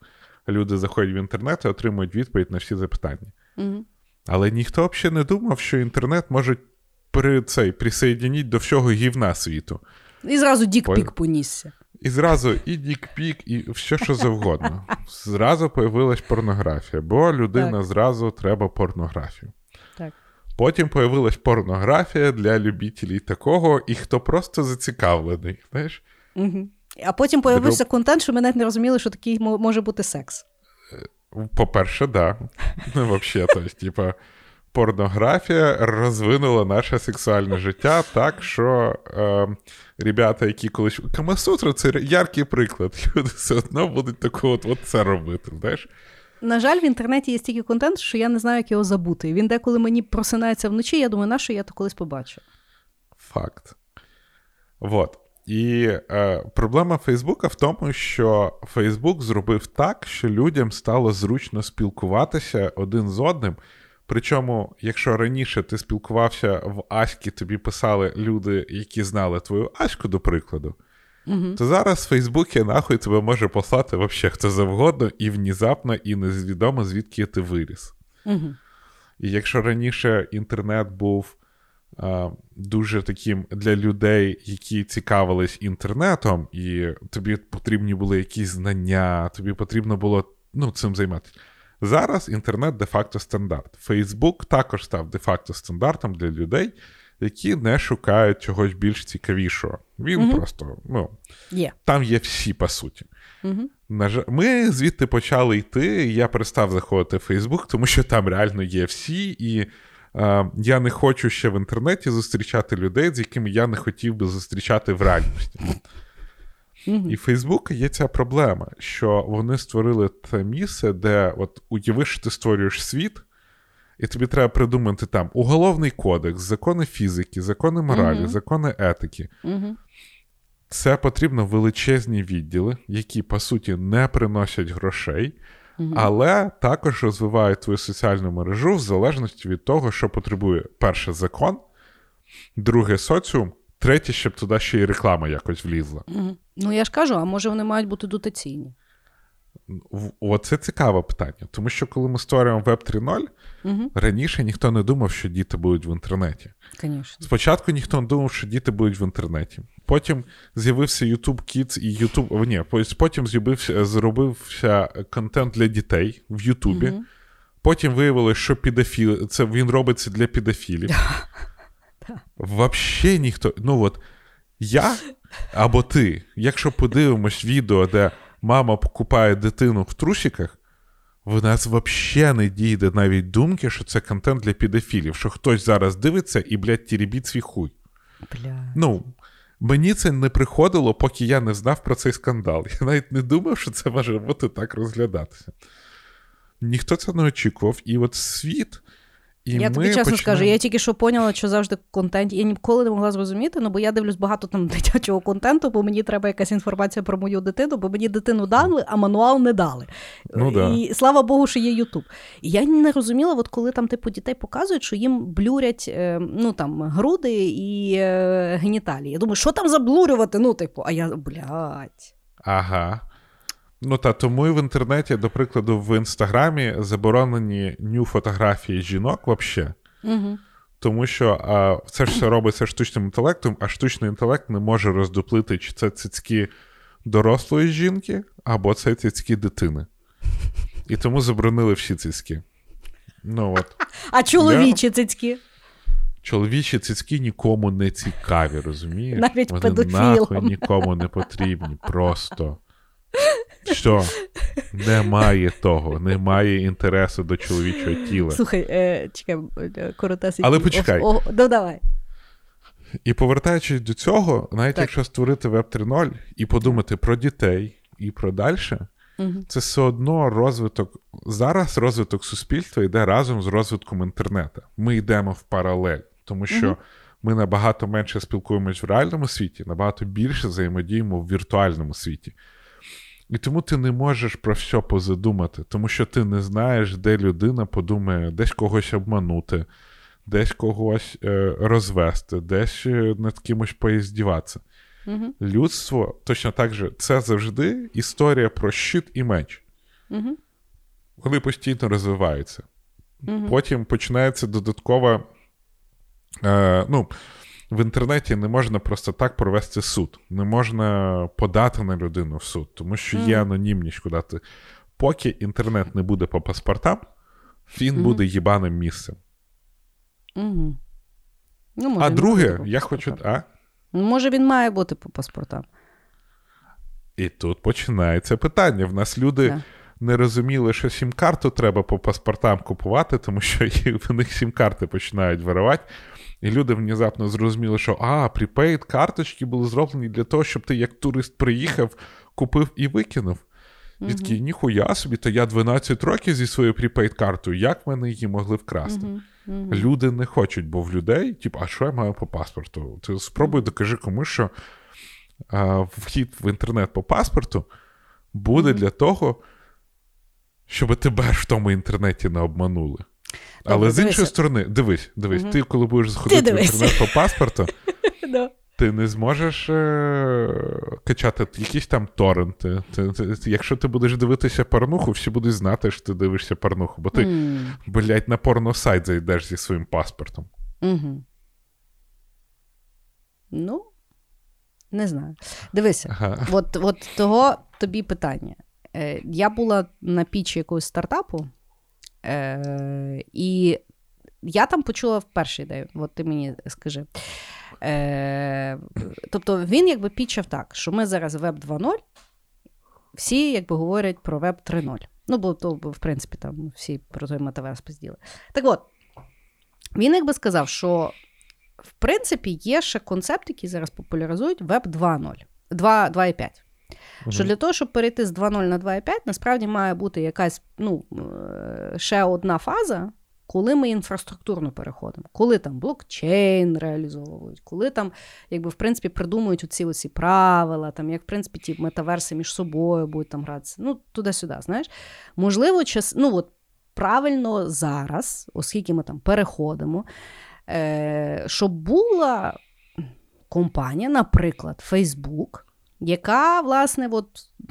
Люди заходять в інтернет і отримують відповідь на всі запитання. Угу. Але ніхто взагалі не думав, що інтернет може при цей присоєдініть до всього гівна світу. І зразу dick pic понісся. І зразу і dick pic, і все, що завгодно. Зразу появилась порнографія, бо людина так. зразу треба порнографію. Так. Потім появилась порнографія для любителів такого, і хто просто зацікавлений. знаєш? Угу. А потім появився Друг... контент, що ми навіть не розуміли, що такий може бути секс. Е, по-перше, так. Да. Ну, взагалі, то типа порнографія розвинула наше сексуальне життя так, що е, ребята, які колись. Камасутра це яркий приклад. Люди все одно будуть таку от, от це робити. знаєш. На жаль, в інтернеті є стільки контенту, що я не знаю, як його забути. Він деколи мені просинається вночі, я думаю, на що я то колись побачу. Факт. Вот. І е, проблема Фейсбука в тому, що Фейсбук зробив так, що людям стало зручно спілкуватися один з одним. Причому, якщо раніше ти спілкувався в Аські, тобі писали люди, які знали твою Аську, до прикладу, угу. то зараз в Фейсбуці нахуй тебе може послати вообще хто завгодно, і внезапно, і незвідомо, звідки ти виріс. Угу. І якщо раніше інтернет був а, дуже таким для людей, які цікавились інтернетом, і тобі потрібні були якісь знання, тобі потрібно було ну, цим займатися. Зараз інтернет де-факто стандарт. Фейсбук також став де-факто стандартом для людей, які не шукають чогось більш цікавішого. Він угу. просто ну, yeah. там є всі по суті. Угу. Ми звідти почали йти. і Я перестав заходити в Фейсбук, тому що там реально є всі, і е, я не хочу ще в інтернеті зустрічати людей, з якими я не хотів би зустрічати в реальності. І в Фейсбука є ця проблема, що вони створили те місце, де от уяви, що ти створюєш світ, і тобі треба придумати там уголовний кодекс, закони фізики, закони моралі, Мгм. закони етики. Угу. Це потрібно величезні відділи, які по суті не приносять грошей, але також розвивають твою соціальну мережу в залежності від того, що потребує перше закон, друге соціум, третє, щоб туди ще й реклама якось влізла. Угу. Ну я ж кажу, а може вони мають бути дотаційні? Оце цікаве питання, тому що коли ми створюємо Web 3.0, Угу. раніше ніхто не думав, що діти будуть в інтернеті. Звісно. Спочатку ніхто не думав, що діти будуть в інтернеті. Потім з'явився YouTube Kids і YouTube. Ні, потім з'явився, зробився контент для дітей в Ютубі. Мгм. Потім виявилось, що підофіл, це він робиться для підофілів. Взагалі ніхто. Ну от я або ти, якщо подивимось відео, де мама покупає дитину в трусиках, в нас взагалі не дійде навіть думки, що це контент для підофілів, що хтось зараз дивиться і, блядь, тірібіть свій хуй. Бля. Ну, мені це не приходило, поки я не знав про цей скандал. Я навіть не думав, що це може бути так розглядатися. Ніхто це не очікував, і от світ. І я тобі чесно почнемо- скажу, я тільки що поняла, що завжди в контенті. Я ніколи не могла зрозуміти, ну бо я дивлюсь багато там дитячого контенту, бо мені треба якась інформація про мою дитину, бо мені дитину дали, а мануал не дали. Ну да. І слава Богу, що є Ютуб. І я не розуміла, от коли там типу дітей показують, що їм блюрять е, ну там груди і е, геніталії. Я думаю, що там заблурювати? Ну, типу, а я блядь. Ага. Ну та тому і в інтернеті, до прикладу, в інстаграмі заборонені ню фотографії жінок взагалі. Угу. Тому що а, це ж все робиться штучним інтелектом, а штучний інтелект не може роздуплити, чи це цицьки дорослої жінки, або це цицьки дитини. І тому заборонили всі цицьки. Ну от. А чоловічі цицьки? Чоловічі цицьки нікому не цікаві, розумієш? Навіть Вони педофілам. нахуй нікому не потрібні. Просто. Що? Немає того, немає інтересу до чоловічого тіла. Слухай, е, чекай, е, коротесенький. Але почекай. О, о, ну давай. І повертаючись до цього, навіть Так. якщо створити Web 3.0 і подумати про дітей і про далі, Мгм. це все одно розвиток. Зараз розвиток суспільства йде разом з розвитком інтернету. Ми йдемо в паралель, тому що Мгм. ми набагато менше спілкуємось в реальному світі, набагато більше взаємодіємо в віртуальному світі. І тому ти не можеш про все позадумати, тому що ти не знаєш, де людина подумає десь когось обманути, десь когось е, розвести, десь е, над кимось поїздіватися. Мгм. Людство точно так же це завжди історія про щит і меч. Мгм. Вони постійно розвиваються. Мгм. Потім починається додаткова. Е, ну, в інтернеті не можна просто так провести суд, не можна подати на людину в суд, тому що є анонімність, куди ти. Поки інтернет не буде по паспортам, він Мгм. буде їбаним місцем. Мгм. Ну, може, а друге, я хочу. А? Може, він має бути по паспортам. І тут починається питання. В нас люди Да. не розуміли, що сім-карту треба по паспортам купувати, тому що в них сім-карти починають виривати. І люди внезапно зрозуміли, що а, припейд карточки були зроблені для того, щоб ти як турист приїхав, купив і викинув. І такий, ніхуя собі, то я 12 років зі своєю припейд картою, як мене її могли вкрасти? Мгм. Мгм. Люди не хочуть, бо в людей, типу, а що я маю по паспорту? Ти спробуй докажи комусь, що а, вхід в інтернет по паспорту буде для того, щоб тебе ж в тому інтернеті не обманули. Але з іншої дивися. сторони, дивись, дивись, ти коли будеш заходити в інтернет по паспорту, ти не зможеш е- качати якісь там торренти. Ти, ти, ти- якщо ти будеш дивитися порнуху, всі будуть знати, що ти дивишся порнуху, бо ти, блядь, на порносайт зайдеш зі своїм паспортом. Мгм. Ну, не знаю. Дивися, Ага. от, от того тобі питання. Е, я була на пічі якогось стартапу, е, і я там почула вперше ідею. От ти мені скажи. Е, тобто він якби пічав так, що ми зараз веб 2.0, всі якби говорять про веб 3.0. Ну, бо то, в принципі, там всі про той метаверс пизділи. Так от, він якби сказав, що в принципі є ще концепт, який зараз популяризують веб 2.0, 2, 2.5. Що для того, щоб перейти з 2.0 на 2.5, насправді має бути якась ну, е, ще одна фаза, коли ми інфраструктурно переходимо, коли там блокчейн реалізовують, коли там, якби, в принципі, придумують оці оці правила, там, як в принципі ті метаверси між собою будуть там гратися. Ну, туди-сюди, знаєш. Можливо, час, ну, от, правильно зараз, оскільки ми там переходимо, е, щоб була компанія, наприклад, Facebook, яка, власне, от,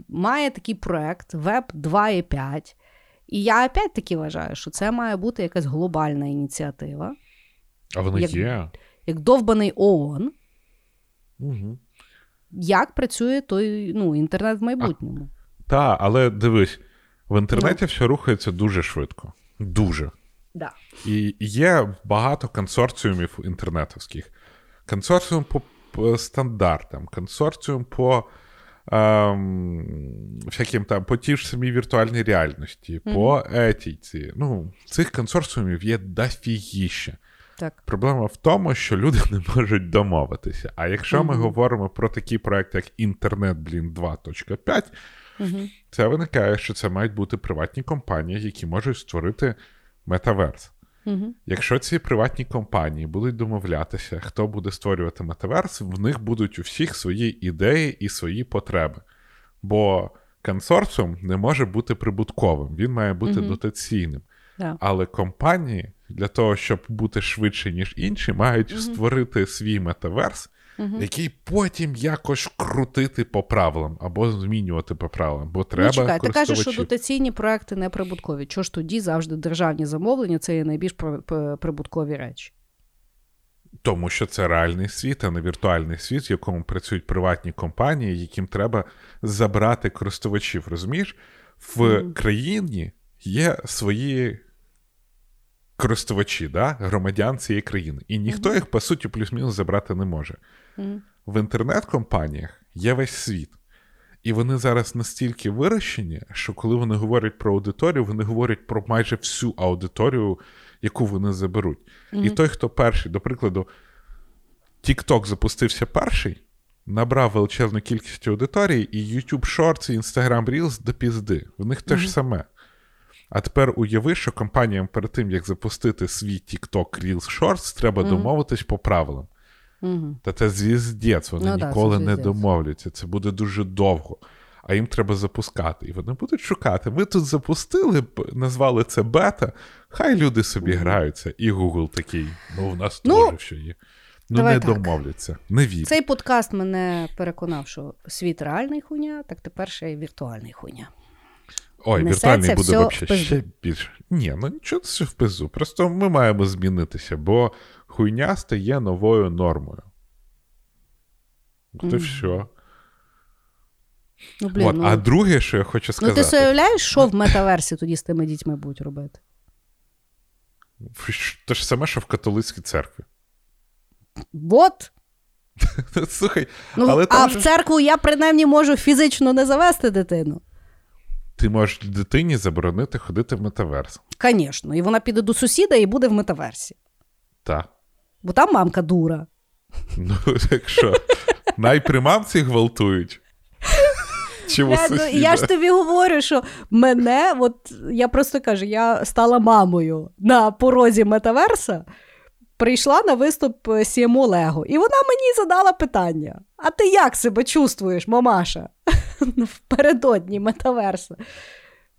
має такий проект Web 2.5. І я опять-таки вважаю, що це має бути якась глобальна ініціатива. А вони Як- є. Як довбаний ООН, Угу. як працює той ну, інтернет в майбутньому. Так, але дивись, в інтернеті все рухається дуже швидко. Дуже. Да. І є багато консорціумів інтернетовських. Консорціум по стандартам, консорціум по ем, всяким там, по тій ж самій віртуальній реальності, по етиці. Ну, цих консорціумів є дофігіще. Так. Проблема в тому, що люди не можуть домовитися. А якщо ми говоримо про такий проект, як Інтернет, блін, 2.5, це виникає, що це мають бути приватні компанії, які можуть створити метаверс. Угу. Якщо ці приватні компанії будуть домовлятися, хто буде створювати метаверс, в них будуть у всіх свої ідеї і свої потреби. Бо консорціум не може бути прибутковим, він має бути дотаційним. Да. Але компанії для того, щоб бути швидше, ніж інші, мають створити свій метаверс, який потім якось крутити по правилам або змінювати по правилам. Бо треба ну, чекай, ти кажеш, що дотаційні проекти не прибуткові. Чого ж тоді завжди державні замовлення це є найбільш прибуткові речі? Тому що це реальний світ, а не віртуальний світ, в якому працюють приватні компанії, яким треба забрати користувачів. Розумієш, в країні є свої користувачі, да? громадян цієї країни, і ніхто їх, по суті, плюс-мінус забрати не може. В інтернет-компаніях є весь світ. І вони зараз настільки вирощені, що коли вони говорять про аудиторію, вони говорять про майже всю аудиторію, яку вони заберуть. І той, хто перший, до прикладу, TikTok запустився перший, набрав величезну кількість аудиторії, і YouTube Shorts, і Instagram Reels до пізди. В них те ж саме. А тепер уяви, що компаніям перед тим, як запустити свій TikTok Reels Shorts, треба домовитись по правилам. Угу. Та це звіздець, вони Ну да, ніколи це не домовляться. Це буде дуже довго. А їм треба запускати. І вони будуть шукати. Ми тут запустили, назвали це бета. Хай люди собі граються. І Google такий. Ну, в нас Ну, теж все є. Ну, давай не так. домовляться. Не вір. Цей подкаст мене переконав, що світ реальний хуйня, так тепер ще й віртуальний хуйня. Ой, віртуальний буде взагалі ще більше. Ні, ну нічого це в пизу. Просто ми маємо змінитися, бо хуйня стає новою нормою. От і все. Ну, блін, От, ну, А друге, що я хочу ну сказати. ти собі уявляєш, що в метаверсі тоді з тими дітьми будуть робити? Те ж саме, що в католицькій церкві. От. Слухай, Ну, але а в церкву я принаймні можу фізично не завести дитину. ти можеш дитині заборонити ходити в метаверс. Звісно, і вона піде до сусіда і буде в метаверсі. Так. Бо там мамка дура. Ну, якщо найпримамці гвалтують. Чому Я, ну, я ж тобі говорю, що мене, от я просто кажу, я стала мамою на порозі метаверса, прийшла на виступ CMO Лего, і вона мені задала питання: а ти як себе чувствуєш, мамаша? Впередодні метаверса.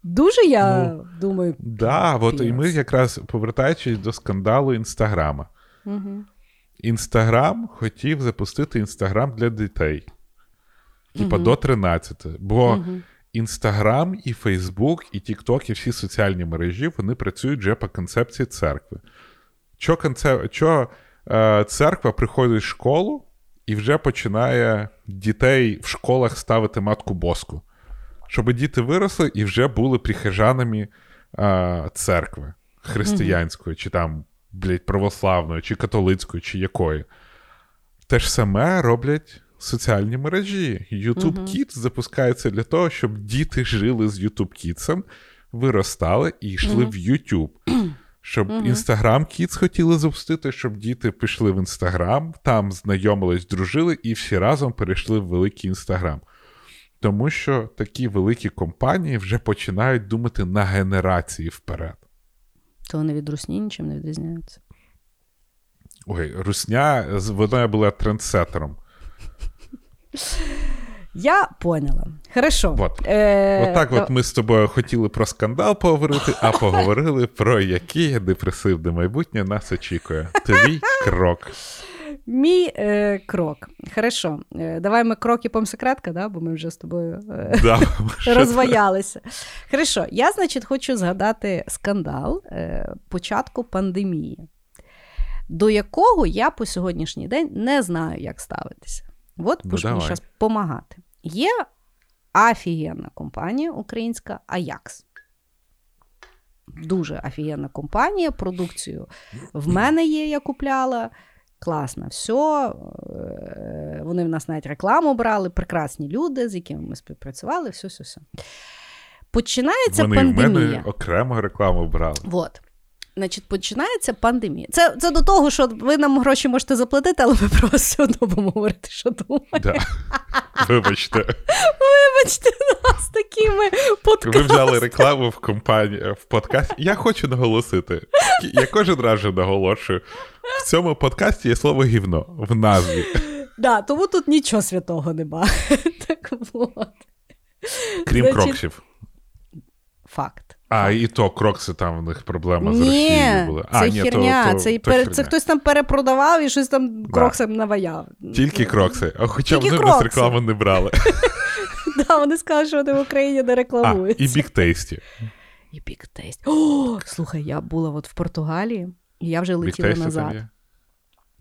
Дуже я Ну, думаю. Да, от і ми якраз повертаючись до скандалу Інстаграма. Угу. Інстаграм хотів запустити Інстаграм для дітей. Типа до 13. Бо Інстаграм і Фейсбук, і Тікток, і всі соціальні мережі вони працюють вже по концепції церкви. Що, концеп... Що е, церква приходить в школу і вже починає дітей в школах ставити матку боску. Щоб діти виросли і вже були прихожанами е, церкви християнської, чи там, блядь, православної, чи католицької, чи якої. Те ж саме роблять соціальні мережі. YouTube Kids запускається для того, щоб діти жили з YouTube Kids, виростали і йшли в YouTube. Щоб Instagram Kids хотіли запустити, щоб діти пішли в Instagram, там знайомились, дружили і всі разом перейшли в великий Instagram. Тому що такі великі компанії вже починають думати на генерації вперед. То вони від русні нічим не відрізняються. Ой, Русня, вона була трендсетером. Я поняла. Хорошо. Вот. Е, Отак то- от ми з тобою хотіли про скандал поговорити, а поговорили про яке депресивне майбутнє нас очікує. Твій крок. Мій е, крок. Хорошо. Е, давай ми кроки секретка, да? бо ми вже з тобою е, Да, розваялися. Хорошо, я, значить, хочу згадати скандал е, початку пандемії, до якого я по сьогоднішній день не знаю, як ставитися. От Ну, будеш мені зараз допомагати. Є офігенна компанія українська Аякс. Дуже офігенна компанія. Продукцію в мене є, я купляла. Класно, все. Вони в нас навіть рекламу брали, прекрасні люди, з якими ми співпрацювали, все, все, все. Починається Вони в мене окремо рекламу брали. Вот. Значить, починається пандемія. Це, це до того, що ви нам гроші можете заплатити, але ми про вас все одно будемо говорити, що думаємо. Да. Вибачте, Вибачте нас такими ви взяли рекламу в компанії в подкасті. Я хочу наголосити. Я кожен раз же наголошую. В цьому подкасті є слово гівно в назві. Да, тому тут нічого святого нема. Так от. Крім Значить, кроксів. Факт. А, і то крокси там в них проблема з Ні, Росією була. А, це ні, херня. то, то, це, то пере- херня. це хтось там перепродавав і щось там кроксам наваяв. Тільки крокси. А хоча Тільки вони в нас рекламу не брали. Да, вони скажуть, що вони в Україні не А, рекламуються. і Tasty. І Taste. О, слухай, я була от в Португалії, і я вже летіла назад.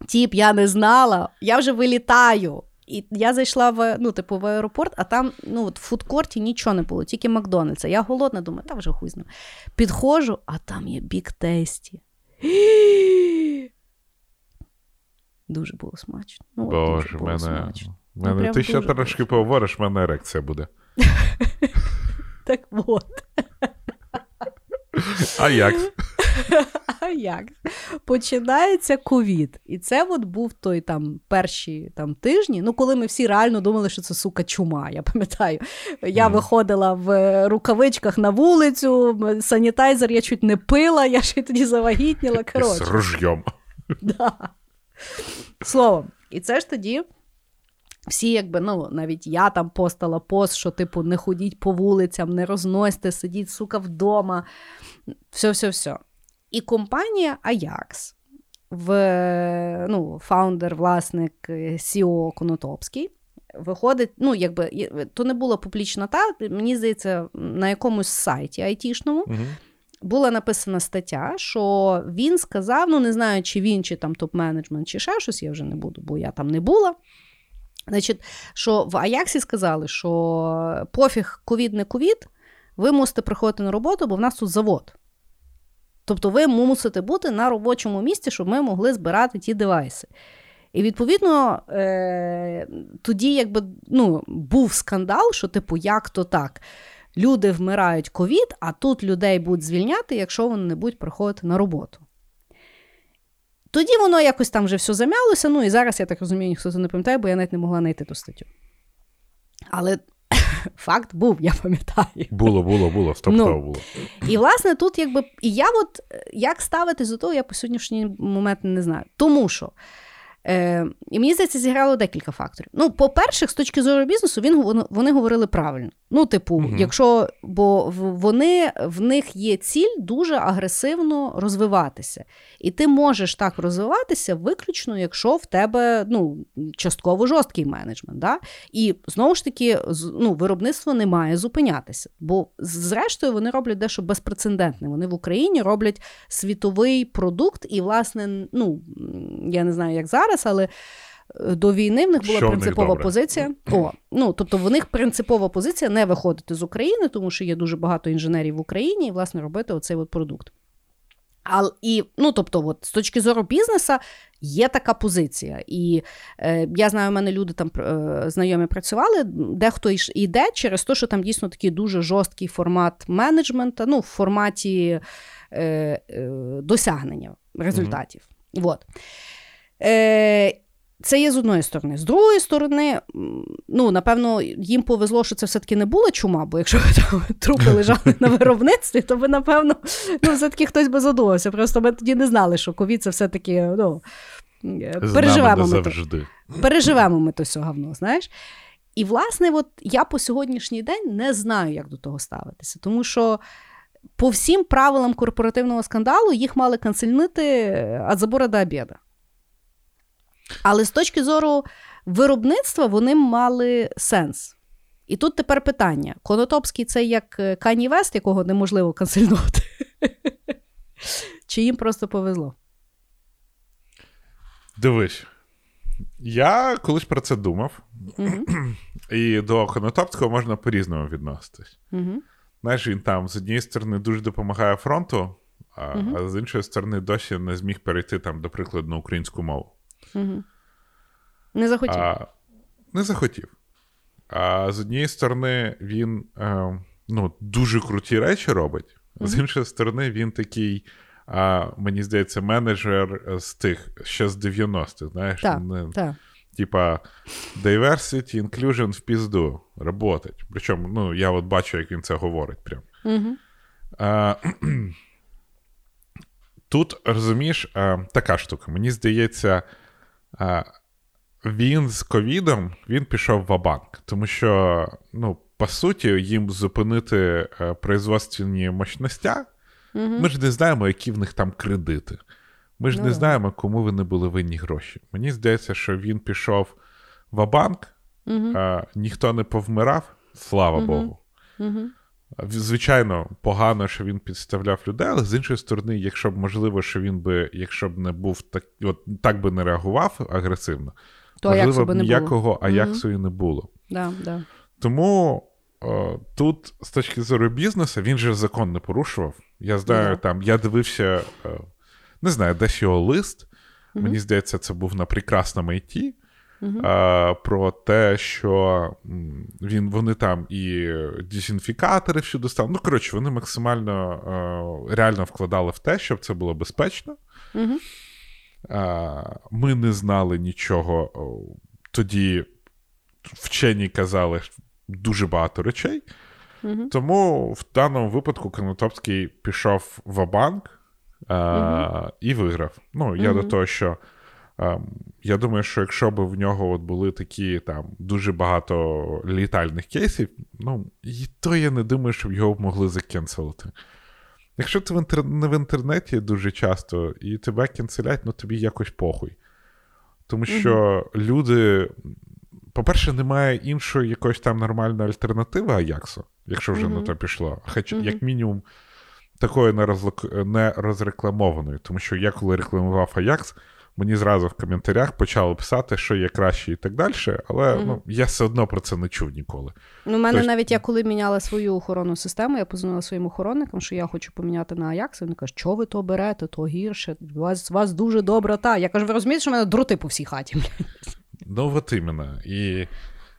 Тіп, я не знала, я вже вилітаю. І я зайшла в ну, типу, в аеропорт, а там ну, от в фудкорті нічого не було, тільки Макдональдса. Я голодна, думаю, та вже хуй знаю. Підходжу, а там є Big Tasty. Дуже було смачно. Ну, от дуже було мене. смачно. мене прям ти ще трошки поговориш, в мене ерекція буде. Так от. А як? А як? Починається ковід. І це от був той там перші там, тижні, ну коли ми всі реально думали, що це сука чума. Я пам'ятаю. Я Мгм. виходила в рукавичках на вулицю, санітайзер я чуть не пила, я ще тоді завагітніла. З ружйом. Да. Словом, і це ж тоді. Всі, якби, ну, навіть я там постала пост, що, типу, не ходіть по вулицям, не розносьте, сидіть, сука, вдома. Все-все-все. І компанія Ajax, в, ну, фаундер, власник е, CEO Конотопський, виходить, ну, якби, то не була публічна та, мені здається, на якомусь сайті айтішному Мгм. була написана стаття, що він сказав: ну не знаю, чи він, чи там топ-менеджмент, чи ще щось, я вже не буду, бо я там не була. Значить, що в Аяксі сказали, що пофіг ковід не ковід, ви мусите приходити на роботу, бо в нас тут завод. Тобто ви мусите бути на робочому місці, щоб ми могли збирати ті девайси. І відповідно е- тоді якби, ну, був скандал, що, типу, як то так? Люди вмирають ковід, а тут людей будуть звільняти, якщо вони не будуть приходити на роботу. Тоді воно якось там вже все зам'ялося. Ну і зараз, я так розумію, ніхто це не пам'ятає, бо я навіть не могла знайти ту статтю. Але факт був, я пам'ятаю. Було, було, було, стопудово Ну. було. І, власне, тут якби. І я от як ставитись до того, я по сьогоднішній момент не знаю. Тому що. Е, і мені здається, зіграло декілька факторів. Ну, по-перше, з точки зору бізнесу, він, вони, вони говорили правильно. Ну, типу, Мгм. якщо бо вони, в них є ціль дуже агресивно розвиватися. І ти можеш так розвиватися виключно, якщо в тебе ну, частково жорсткий менеджмент. Да? І знову ж таки, з- ну, виробництво не має зупинятися. Бо зрештою вони роблять дещо безпрецедентне. Вони в Україні роблять світовий продукт, і, власне, ну я не знаю, як зараз, але. е, До війни в них була Що в них принципова позиція. О, ну тобто в них принципова позиція не виходити з України, тому що є дуже багато інженерів в Україні, і власне робити оцей от продукт. А, і, ну, тобто, от, з точки зору бізнесу є така позиція. І е, я знаю, у мене люди там е, знайомі працювали, дехто йде через те, що там дійсно такий дуже жорсткий формат менеджменту, ну, в форматі е, е, досягнення результатів. Вот. Е, це є з одної сторони. З другої сторони, ну, напевно, їм повезло, що це все-таки не була чума, бо якщо там трупи лежали на виробництві, то би, напевно, ну, все-таки хтось би задумався. Просто ми тоді не знали, що ковід це все-таки ну, переживемо ми, то, переживемо ми то все говно, знаєш. І, власне, от я по сьогоднішній день не знаю, як до того ставитися, тому що. По всім правилам корпоративного скандалу їх мали канцельнити від забора до обіду. Але з точки зору виробництва вони мали сенс. І тут тепер питання: Конотопський це як е, Кані Вест, якого неможливо канцельнути? Чи їм просто повезло? Дивись. Я колись про це думав. І до Конотопського можна по-різному відноситись. uh Знаєш, він там з однієї сторони дуже допомагає фронту, а, uh а з іншої сторони досі не зміг перейти, там, до прикладу, на українську мову. Угу. Не захотів. А, Не захотів. А з однієї сторони, він е, ну, дуже круті речі робить, mm-hmm. з іншої сторони, він такий, а, мені здається, менеджер з тих ще з 90-х. знаєш, так, так. Типа diversity, inclusion в пізду работать. Причому, ну, я от бачу, як він це говорить. прям. Mm-hmm. А, Тут розумієш, така штука. Мені здається, він з ковідом він пішов в банк тому що, ну, по суті, їм зупинити е, производственні мощностя. Угу. Ми ж не знаємо, які в них там кредити. Ми ж ну, не знаємо, кому вони були винні гроші. Мені здається, що він пішов в банк угу. а, ніхто не повмирав, слава угу. Богу. Звичайно, погано, що він підставляв людей, але з іншої сторони, якщо б можливо, що він би, якщо б не був так, от так би не реагував агресивно, то можливо б ніякого Аяксу і не було. Да, да. Тому о, тут, з точки зору бізнесу, він же закон не порушував. Я знаю, yeah. там, я дивився, о, не знаю, десь його лист. Mm-hmm. Мені здається, це був на прекрасному IT. Uh-huh. А, Про те, що він, вони там і дезінфікатори всюди стали. Ну, коротше, вони максимально а, реально вкладали в те, щоб це було безпечно. Uh-huh. А, Ми не знали нічого. Тоді вчені казали дуже багато речей. Uh-huh. Тому в даному випадку Конотопський пішов в банк і виграв. Ну, я до того, що. Ем, я думаю, що якщо б в нього от були такі там дуже багато літальних кейсів, ну, і то я не думаю, щоб його б могли закенселити. Якщо ти в інтер... не в інтернеті дуже часто і тебе кенселять, ну тобі якось похуй. Тому що mm-hmm. люди, по-перше, немає іншої якоїсь там нормальної альтернативи Аяксу, якщо вже mm-hmm. на то пішло. Хоча, mm-hmm. як мінімум, такої не розрекламованої. Тому що я коли рекламував Аякс мені зразу в коментарях почали писати, що є краще і так далі, але mm ну, я все одно про це не чув ніколи. Ну, У мене Тож... навіть я коли міняла свою охоронну систему, я позвонила своїм охоронникам, що я хочу поміняти на Аякс. Вони кажуть, що ви то берете, то гірше, у вас у вас дуже добра та. Я кажу, ви розумієте, що в мене дроти по всій хаті. Ну, от іменно. І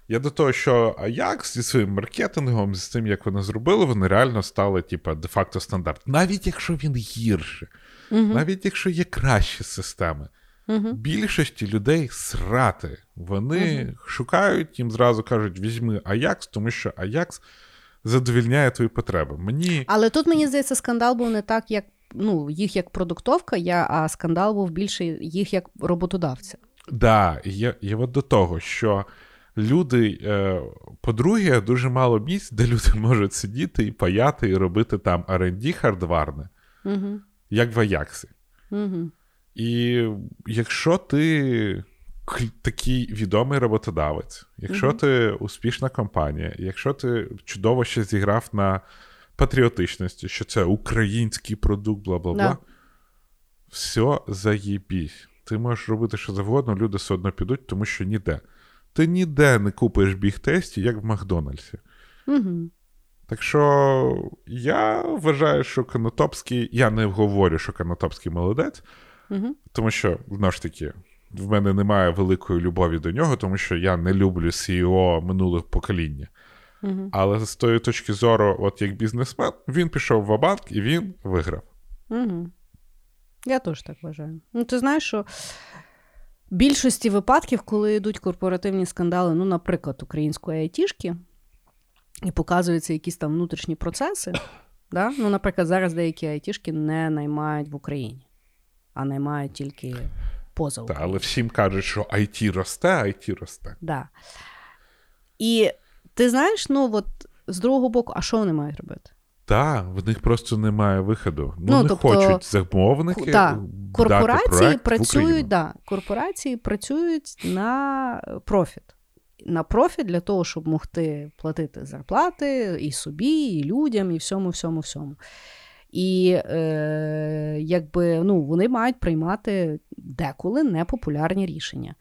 я до того, що Аякс зі своїм маркетингом, з тим, як вони зробили, вони реально стали, типа, де-факто стандарт. Навіть якщо він гірше, uh навіть якщо є кращі системи. Угу. Більшості людей срати. Вони угу. шукають, їм зразу кажуть, візьми Аякс, тому що Аякс задовільняє твої потреби. Мені... Але тут, мені здається, скандал був не так, як ну, їх як продуктовка, я, а скандал був більше їх як роботодавця. Так, да, є, є от до того, що люди, е, по-друге, дуже мало місць, де люди можуть сидіти і паяти, і робити там R&D хардварне, угу. як в Аяксі. Угу. І якщо ти такий відомий роботодавець, якщо mm-hmm. ти успішна компанія, якщо ти чудово ще зіграв на патріотичності, що це український продукт, бла бла бла, все заєбісь. Ти можеш робити що завгодно, люди все одно підуть, тому що ніде. Ти ніде не купиш біг-тесті, як в Макдональдсі. Mm-hmm. Так що я вважаю, що Конотопський, я не говорю, що Конотопський молодець. Угу. Тому що, знову ж таки, в мене немає великої любові до нього, тому що я не люблю CEO минулих покоління. Угу. Але з тої точки зору, от як бізнесмен, він пішов в банк і він виграв. Угу. Я теж так вважаю. Ну, ти знаєш, що в більшості випадків, коли йдуть корпоративні скандали, ну, наприклад, української айтішки, і показуються якісь там внутрішні процеси. Да? Ну, Наприклад, зараз деякі айтішки не наймають в Україні, а наймають тільки Україною. Та, але всім кажуть, що IT росте, IT росте. Да. І ти знаєш, ну от з другого боку, а що вони мають робити? Так, в них просто немає виходу. Ну, Ну, не тобто, хочуть замовники. Дати корпорації в працюють, Україну. да, корпорації працюють на профіт. На профіт для того, щоб могти платити зарплати і собі, і людям, і всьому, всьому, всьому. І е, якби ну, вони мають приймати деколи непопулярні рішення.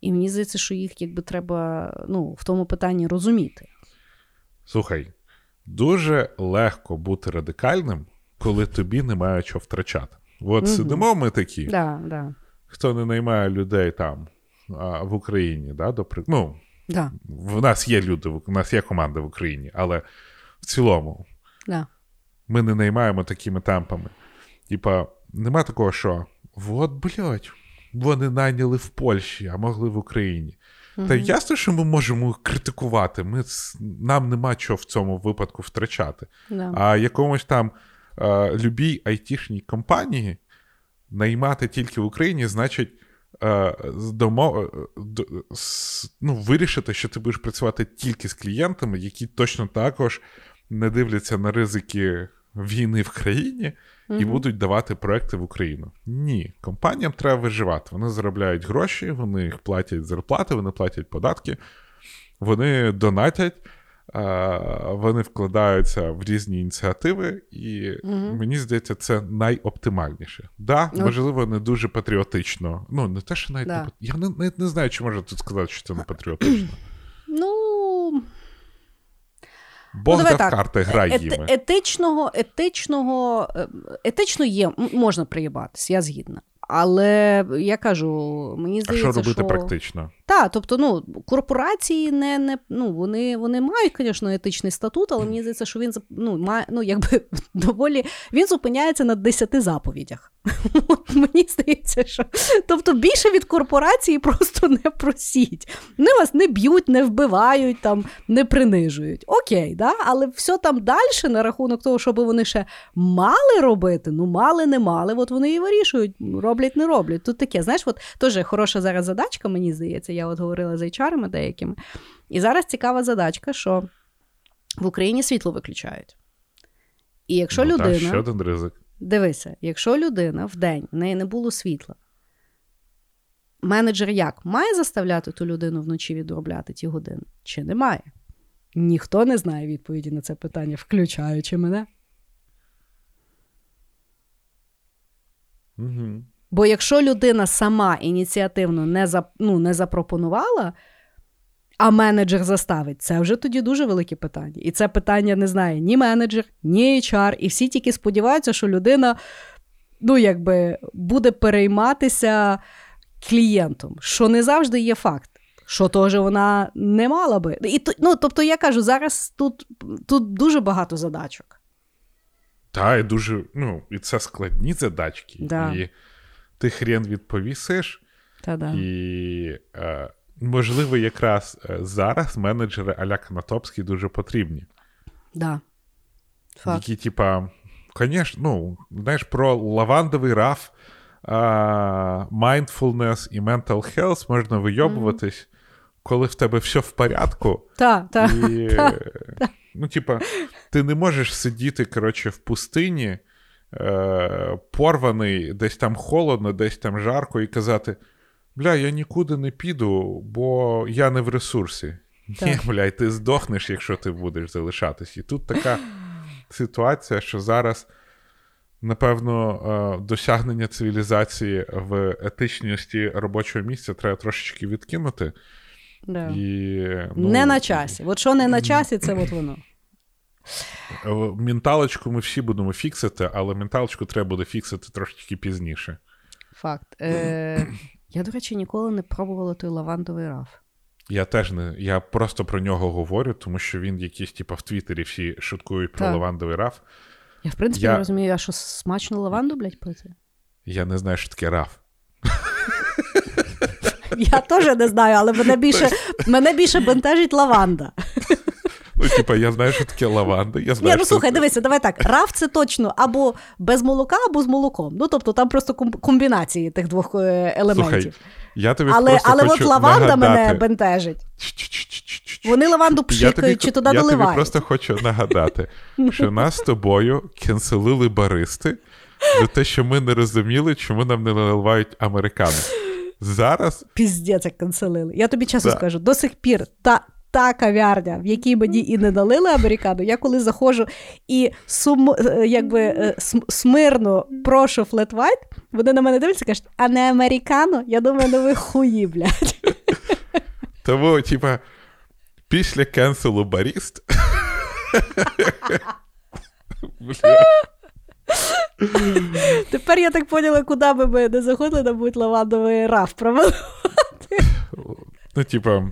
І мені здається, що їх якби треба ну, в тому питанні розуміти. Слухай, дуже легко бути радикальним, коли тобі немає чого втрачати. От Мгм. сидимо ми такі, Да, да, хто не наймає людей там а, в Україні, да, до ну, да, в нас є люди, в- нас є команда в Україні, але в цілому да. Ми не наймаємо такими темпами. Типа, нема такого, що от, блядь, вони найняли в Польщі, а могли в Україні. Та ясно, що ми можемо критикувати. Ми, нам нема чого в цьому випадку втрачати. да. А якомусь там е, любій айтішній компанії наймати тільки в Україні, значить. е, домо- е, д- с- ну, вирішити, що ти будеш працювати тільки з клієнтами, які точно також не дивляться на ризики війни в країні і будуть давати проекти в Україну. Ні, компаніям треба виживати. Вони заробляють гроші, вони їх платять зарплати, вони платять податки, вони донатять, вони вкладаються в різні ініціативи, і мені здається, це найоптимальніше. Да, Ну, можливо, не дуже патріотично. Ну, не те, що навіть Да. не я не, не знаю, чи можна тут сказати, що це не патріотично. Ну, Бог Ну, так. карти, грай Ет- їми. етичного, етичного, е, етично є, можна приїбатись, я згідна. Але я кажу, мені А що робити що... практично? Так, тобто, ну, корпорації не, не ну, вони, вони мають, звісно, етичний статут, але мені здається, що він ну, має, ну, якби доволі він зупиняється на 10 заповідях. Мені здається, що тобто більше від корпорації просто не просіть. Вони вас не б'ють, не вбивають, там, не принижують. Окей, да? але все там далі на рахунок того, щоб вони ще мали робити, ну мали, не мали, от вони і вирішують, роблять, не роблять. Тут таке, знаєш, от теж хороша зараз задачка, мені здається, я от говорила з HR деякими. І зараз цікава задачка, що в Україні світло виключають. І якщо Ну, та, людина. ще один ризик. Дивися, якщо людина в день в неї не було світла, менеджер як має заставляти ту людину вночі відробляти ті години? Чи не має? Ніхто не знає відповіді на це питання, включаючи мене. Угу. Бо якщо людина сама ініціативно не, за, ну, не запропонувала, а менеджер заставить, це вже тоді дуже велике питання. І це питання не знає ні менеджер, ні HR, і всі тільки сподіваються, що людина ну, якби, буде перейматися клієнтом, що не завжди є факт. Що теж вона не мала би. І, ну, тобто, я кажу, зараз тут, тут дуже багато задачок. Та, і дуже, ну, і це складні задачки. Да. І ти хрен відповісиш, Та-да. і е, можливо, якраз е, зараз менеджери Аля Канатопський дуже потрібні. Да. Факт. Які, типа, звісно, ну, знаєш, про лавандовий раф, а, mindfulness і mental health можна вийобуватись, коли в тебе все в порядку. Та, та. І, е, ну, типа, ти не можеш сидіти, коротше, в пустині, е, порваний, десь там холодно, десь там жарко, і казати: Бля, я нікуди не піду, бо я не в ресурсі. Ні, Так. блядь, ти здохнеш, якщо ти будеш залишатись. І тут така ситуація, що зараз. Напевно, е, досягнення цивілізації в етичності робочого місця треба трошечки відкинути. Да. І, ну, Не на часі. От що не на часі, це от воно. Е, Менталочку ми всі будемо фіксити, але менталочку треба буде фіксити трошечки пізніше. Факт. Е, я, до речі, ніколи не пробувала той лавандовий раф. Я теж не. Я просто про нього говорю, тому що він якийсь, типа, в Твіттері всі шуткують про Так. лавандовий раф. Я, в принципі, Я- не розумію, а що смачно лаванду, блядь, пити? Я не знаю, що таке раф. Я теж не знаю, але мене більше мене більше бентежить лаванда. Ну, типа, я знаю, що таке лаванда. Я знаю, Ні, ну що слухай, це- дивися, давай так. Раф це точно або без молока, або з молоком. Ну тобто там просто комбінації тих двох е, елементів. Слухай, я тобі але просто але хочу от лаванда мене бентежить. Вони лаванду Я тобі, пшикають чи туди я тобі доливають. просто хочу нагадати, що нас з тобою кенселили баристи за те, що ми не розуміли, чому нам не наливають американо. Зараз Піздець, як канцелили. Я тобі чесно Да. скажу, до сих пір та. Та кав'ярня, в якій мені і не налили американу, я коли заходжу і сум, е, якби, е, смирно прошу флет вайт, вони на мене дивляться і кажуть, а не американо? Я думаю, ну ви хуї, блядь. тому, типа, після кенселу баріст. Тепер я так поняла, куди би ми не заходили, нам будуть лавандовий раф провели. Ну, типа,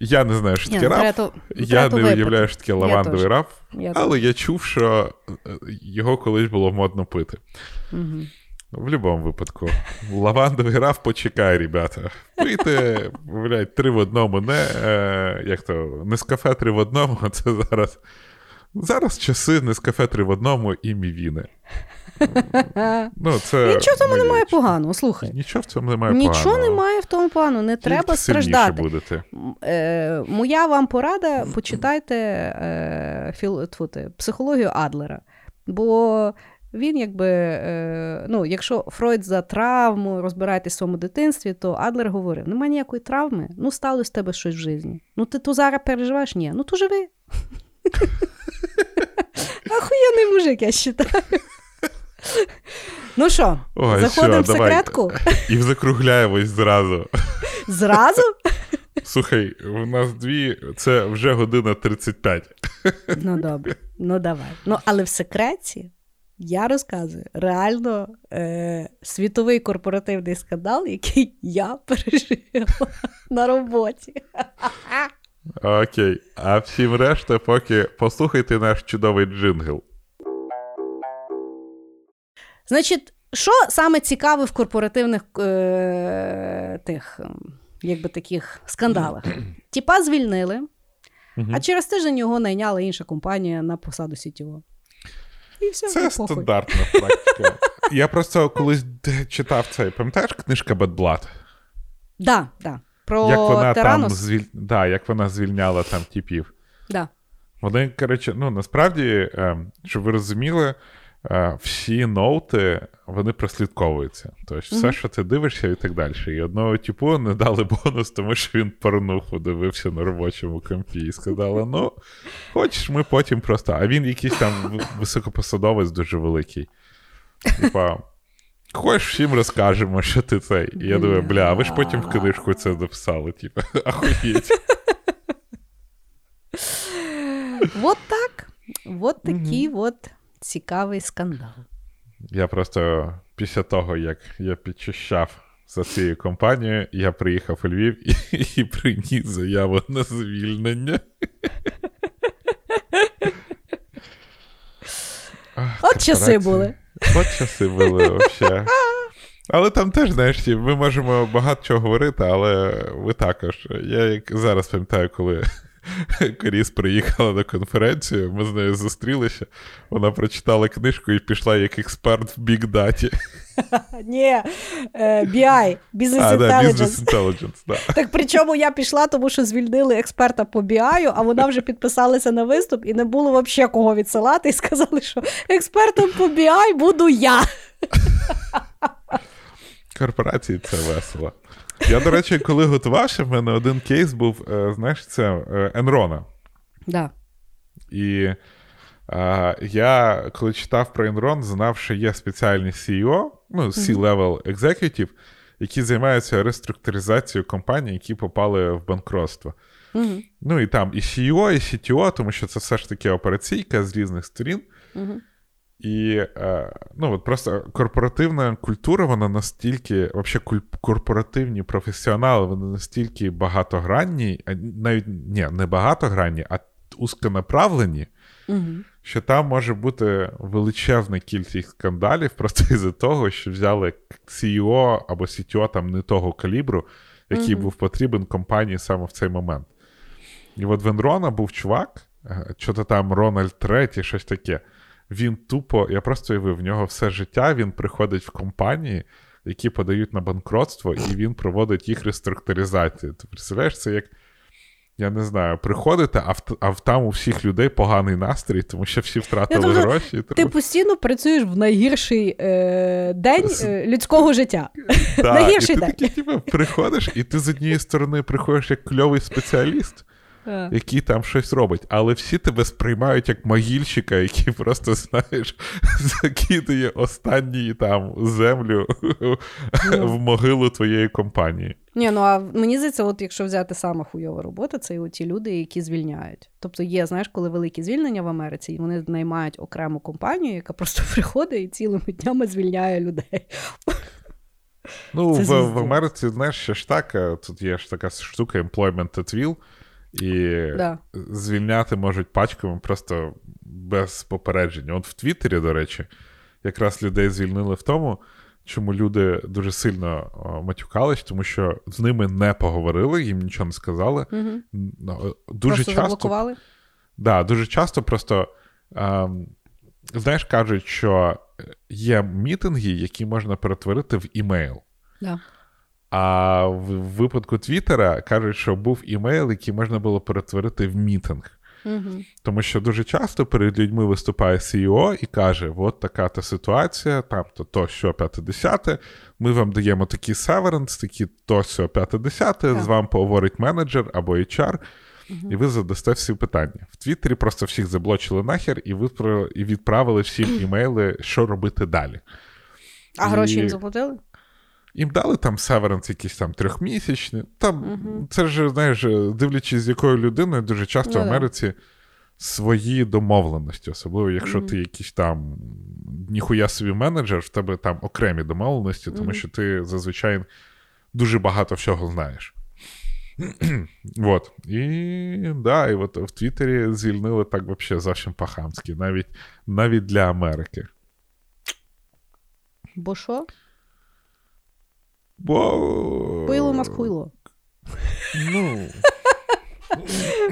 я не знаю, що таке раф. Я не уявляю, що таке лавандовий раф, Я але я чув, що е, його колись було модно пити. Угу. В будь-якому випадку. Лавандовий раф почекай, ребята. Пийте, блядь, три в одному, не е, як то, не з кафе три в одному, а це зараз. Зараз часи не з кафе три в одному і мівіни. Ну, це Нічого в тому немає речі. поганого, слухай. Нічого в цьому немає Нічого поганого. немає в тому поганого, не Тільки треба страждати. будете. Е, моя вам порада: почитайте е, філ, тьфу ти, психологію Адлера. Бо він, якби, е, ну, якщо Фройд за травму розбираєтесь в своєму дитинстві, то Адлер говорив: немає ніякої травми, ну сталося в тебе щось в житті. Ну ти то зараз переживаєш? Ні, ну то живи. Ахуєнний мужик, я вважаю. Ну що, заходимо в секретку? І закругляємось зразу. Зразу? Слухай, у нас дві, це вже година 35. Ну добре, ну давай. Ну, але в секреті я розказую реально е, світовий корпоративний скандал, який я пережила на роботі. Окей. А всім решта, поки послухайте наш чудовий джингл. Значить, що саме цікаве в корпоративних е, тих, ем, якби таких скандалах? Тіпа звільнили, а через тиждень його найняла інша компанія на посаду CTO. І все, Це похуй. стандартна практика. Я просто колись читав цей, пам'ятаєш книжка Bad Blood? Да, да. Про Як вона там звіль... да, як вона звільняла там типів. Да. Вони, коротше, ну насправді, е, щоб ви розуміли, е, всі ноути вони прослідковуються. Тобто, все, що ти дивишся, і так далі. І одного типу не дали бонус, тому що він порнуху дивився на робочому компі і сказали: ну, хочеш, ми потім просто. А він якийсь там високопосадовець дуже великий. Типа. Хочеш, всім розкажемо, що ти цей. І я думаю, бля, а ви ж потім в книжку це написали, типу, ахуєть. Вот так. Вот такий от цікавий скандал. Я просто після того, як я підчищав за цією компанією, я приїхав у Львів і, і приніс заяву на звільнення. Ах, От часи були. От часи були взагалі. Але там теж, знаєш, ми можемо багато чого говорити, але ви також. Я як зараз пам'ятаю, коли Коріс приїхала на конференцію, ми з нею зустрілися. Вона прочитала книжку і пішла як експерт в бікдаті. Ні, е, BI, Business Intelligence. Так причому я пішла, тому що звільнили експерта по BI, а вона вже підписалася на виступ і не було взагалі кого відсилати. І сказали, що експертом по BI буду я. Корпорації це весело. Я, до речі, коли готувався, в мене один кейс був, е, знаєш, це е, Enron. Да. І е, я, коли читав про Enron, знав, що є спеціальні CEO, ну, C-level executive, які займаються реструктуризацією компаній, які попали в банкротство. Угу. Ну і там і CEO, і CTO, тому що це все ж таки операційка з різних сторін. Угу. І е, ну, от просто корпоративна культура, вона настільки, взагалі, корпоративні професіонали, вони настільки багатогранні, навіть ні, не багатогранні, а узконаправлені, Угу. Що там може бути величезна кількість скандалів просто із-за того, що взяли CEO або CTO там не того калібру, який Мгм. був потрібен компанії саме в цей момент. І от в Енрона був чувак, е, що-то там Рональд Третій, щось таке. Він тупо, я просто уявив, в нього все життя він приходить в компанії, які подають на банкротство, і він проводить їх реструктуризацію. Ти представляєш, це як. Я не знаю, приходите, а, в, а в там у всіх людей поганий настрій, тому що всі втратили тобто, гроші. Ти постійно працюєш в найгірший е, день е, людського життя. Да, найгірший і ти день. такий, типу, приходиш, і ти з однієї сторони приходиш як кльовий спеціаліст, який там щось робить, але всі тебе сприймають як могильщика, який просто, знаєш, закидує останній там землю в могилу твоєї компанії. Ні, ну а мені здається, от якщо взяти саме хуйова робота, це і ті люди, які звільняють. Тобто є, знаєш, коли великі звільнення в Америці, і вони наймають окрему компанію, яка просто приходить і цілими днями звільняє людей. Ну, Це в, в Америці, знаєш, ще ж так, е, тут є ж така штука employment at will, і Да. звільняти можуть пачками просто без попередження. От в Твіттері, до речі, якраз людей звільнили в тому, чому люди дуже сильно матюкались, тому що з ними не поговорили, їм нічого не сказали. Угу. Дуже Просто часто заблокували. Да, дуже часто просто, ем, знаєш, кажуть, що є мітинги, які можна перетворити в імейл. Да. А в випадку Твіттера кажуть, що був імейл, який можна було перетворити в мітинг. Угу. Тому що дуже часто перед людьми виступає CEO і каже: от така та ситуація, там то, то що п'яте десяте, ми вам даємо такий северенс, такі то що п'яте десяте, з вами поговорить менеджер або HR, і ви задасте всі питання. В Твіттері просто всіх заблочили нахер і випро- і відправили всім імейли, що робити далі. А гроші І- їм заплатили? Їм дали там северенс якийсь там трьохмісячний. Там Мгм. це ж, знаєш, дивлячись, з якою людиною, дуже часто Ну в. Америці свої домовленості, особливо якщо Мгм. ти якийсь там ніхуя собі менеджер, в тебе там окремі домовленості, тому Мгм. що ти зазвичай дуже багато всього знаєш. вот. І да, і от в Твіттері звільнили так взагалі зовсім по-хамськи, навіть, навіть для Америки. Бо що? Нас хуйло. Ну,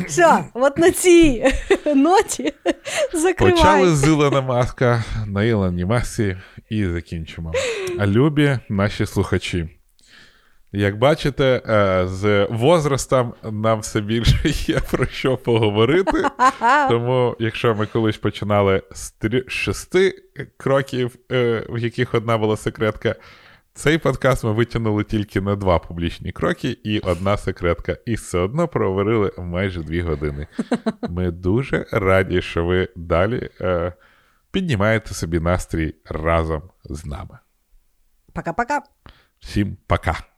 Все, от на цій ноті закривай. Почали з Ілона Маска на Ілоні Масі і закінчимо. А любі наші слухачі. Як бачите, е, з возрастом нам все більше є про що поговорити. Тому, якщо ми колись починали з шести кроків, е, в яких одна була секретка, цей подкаст ми витягнули тільки на два публічні кроки і одна секретка. І все одно проговорили майже дві години. Ми дуже раді, що ви далі е, піднімаєте собі настрій разом з нами. Пока-пока. Всім пока!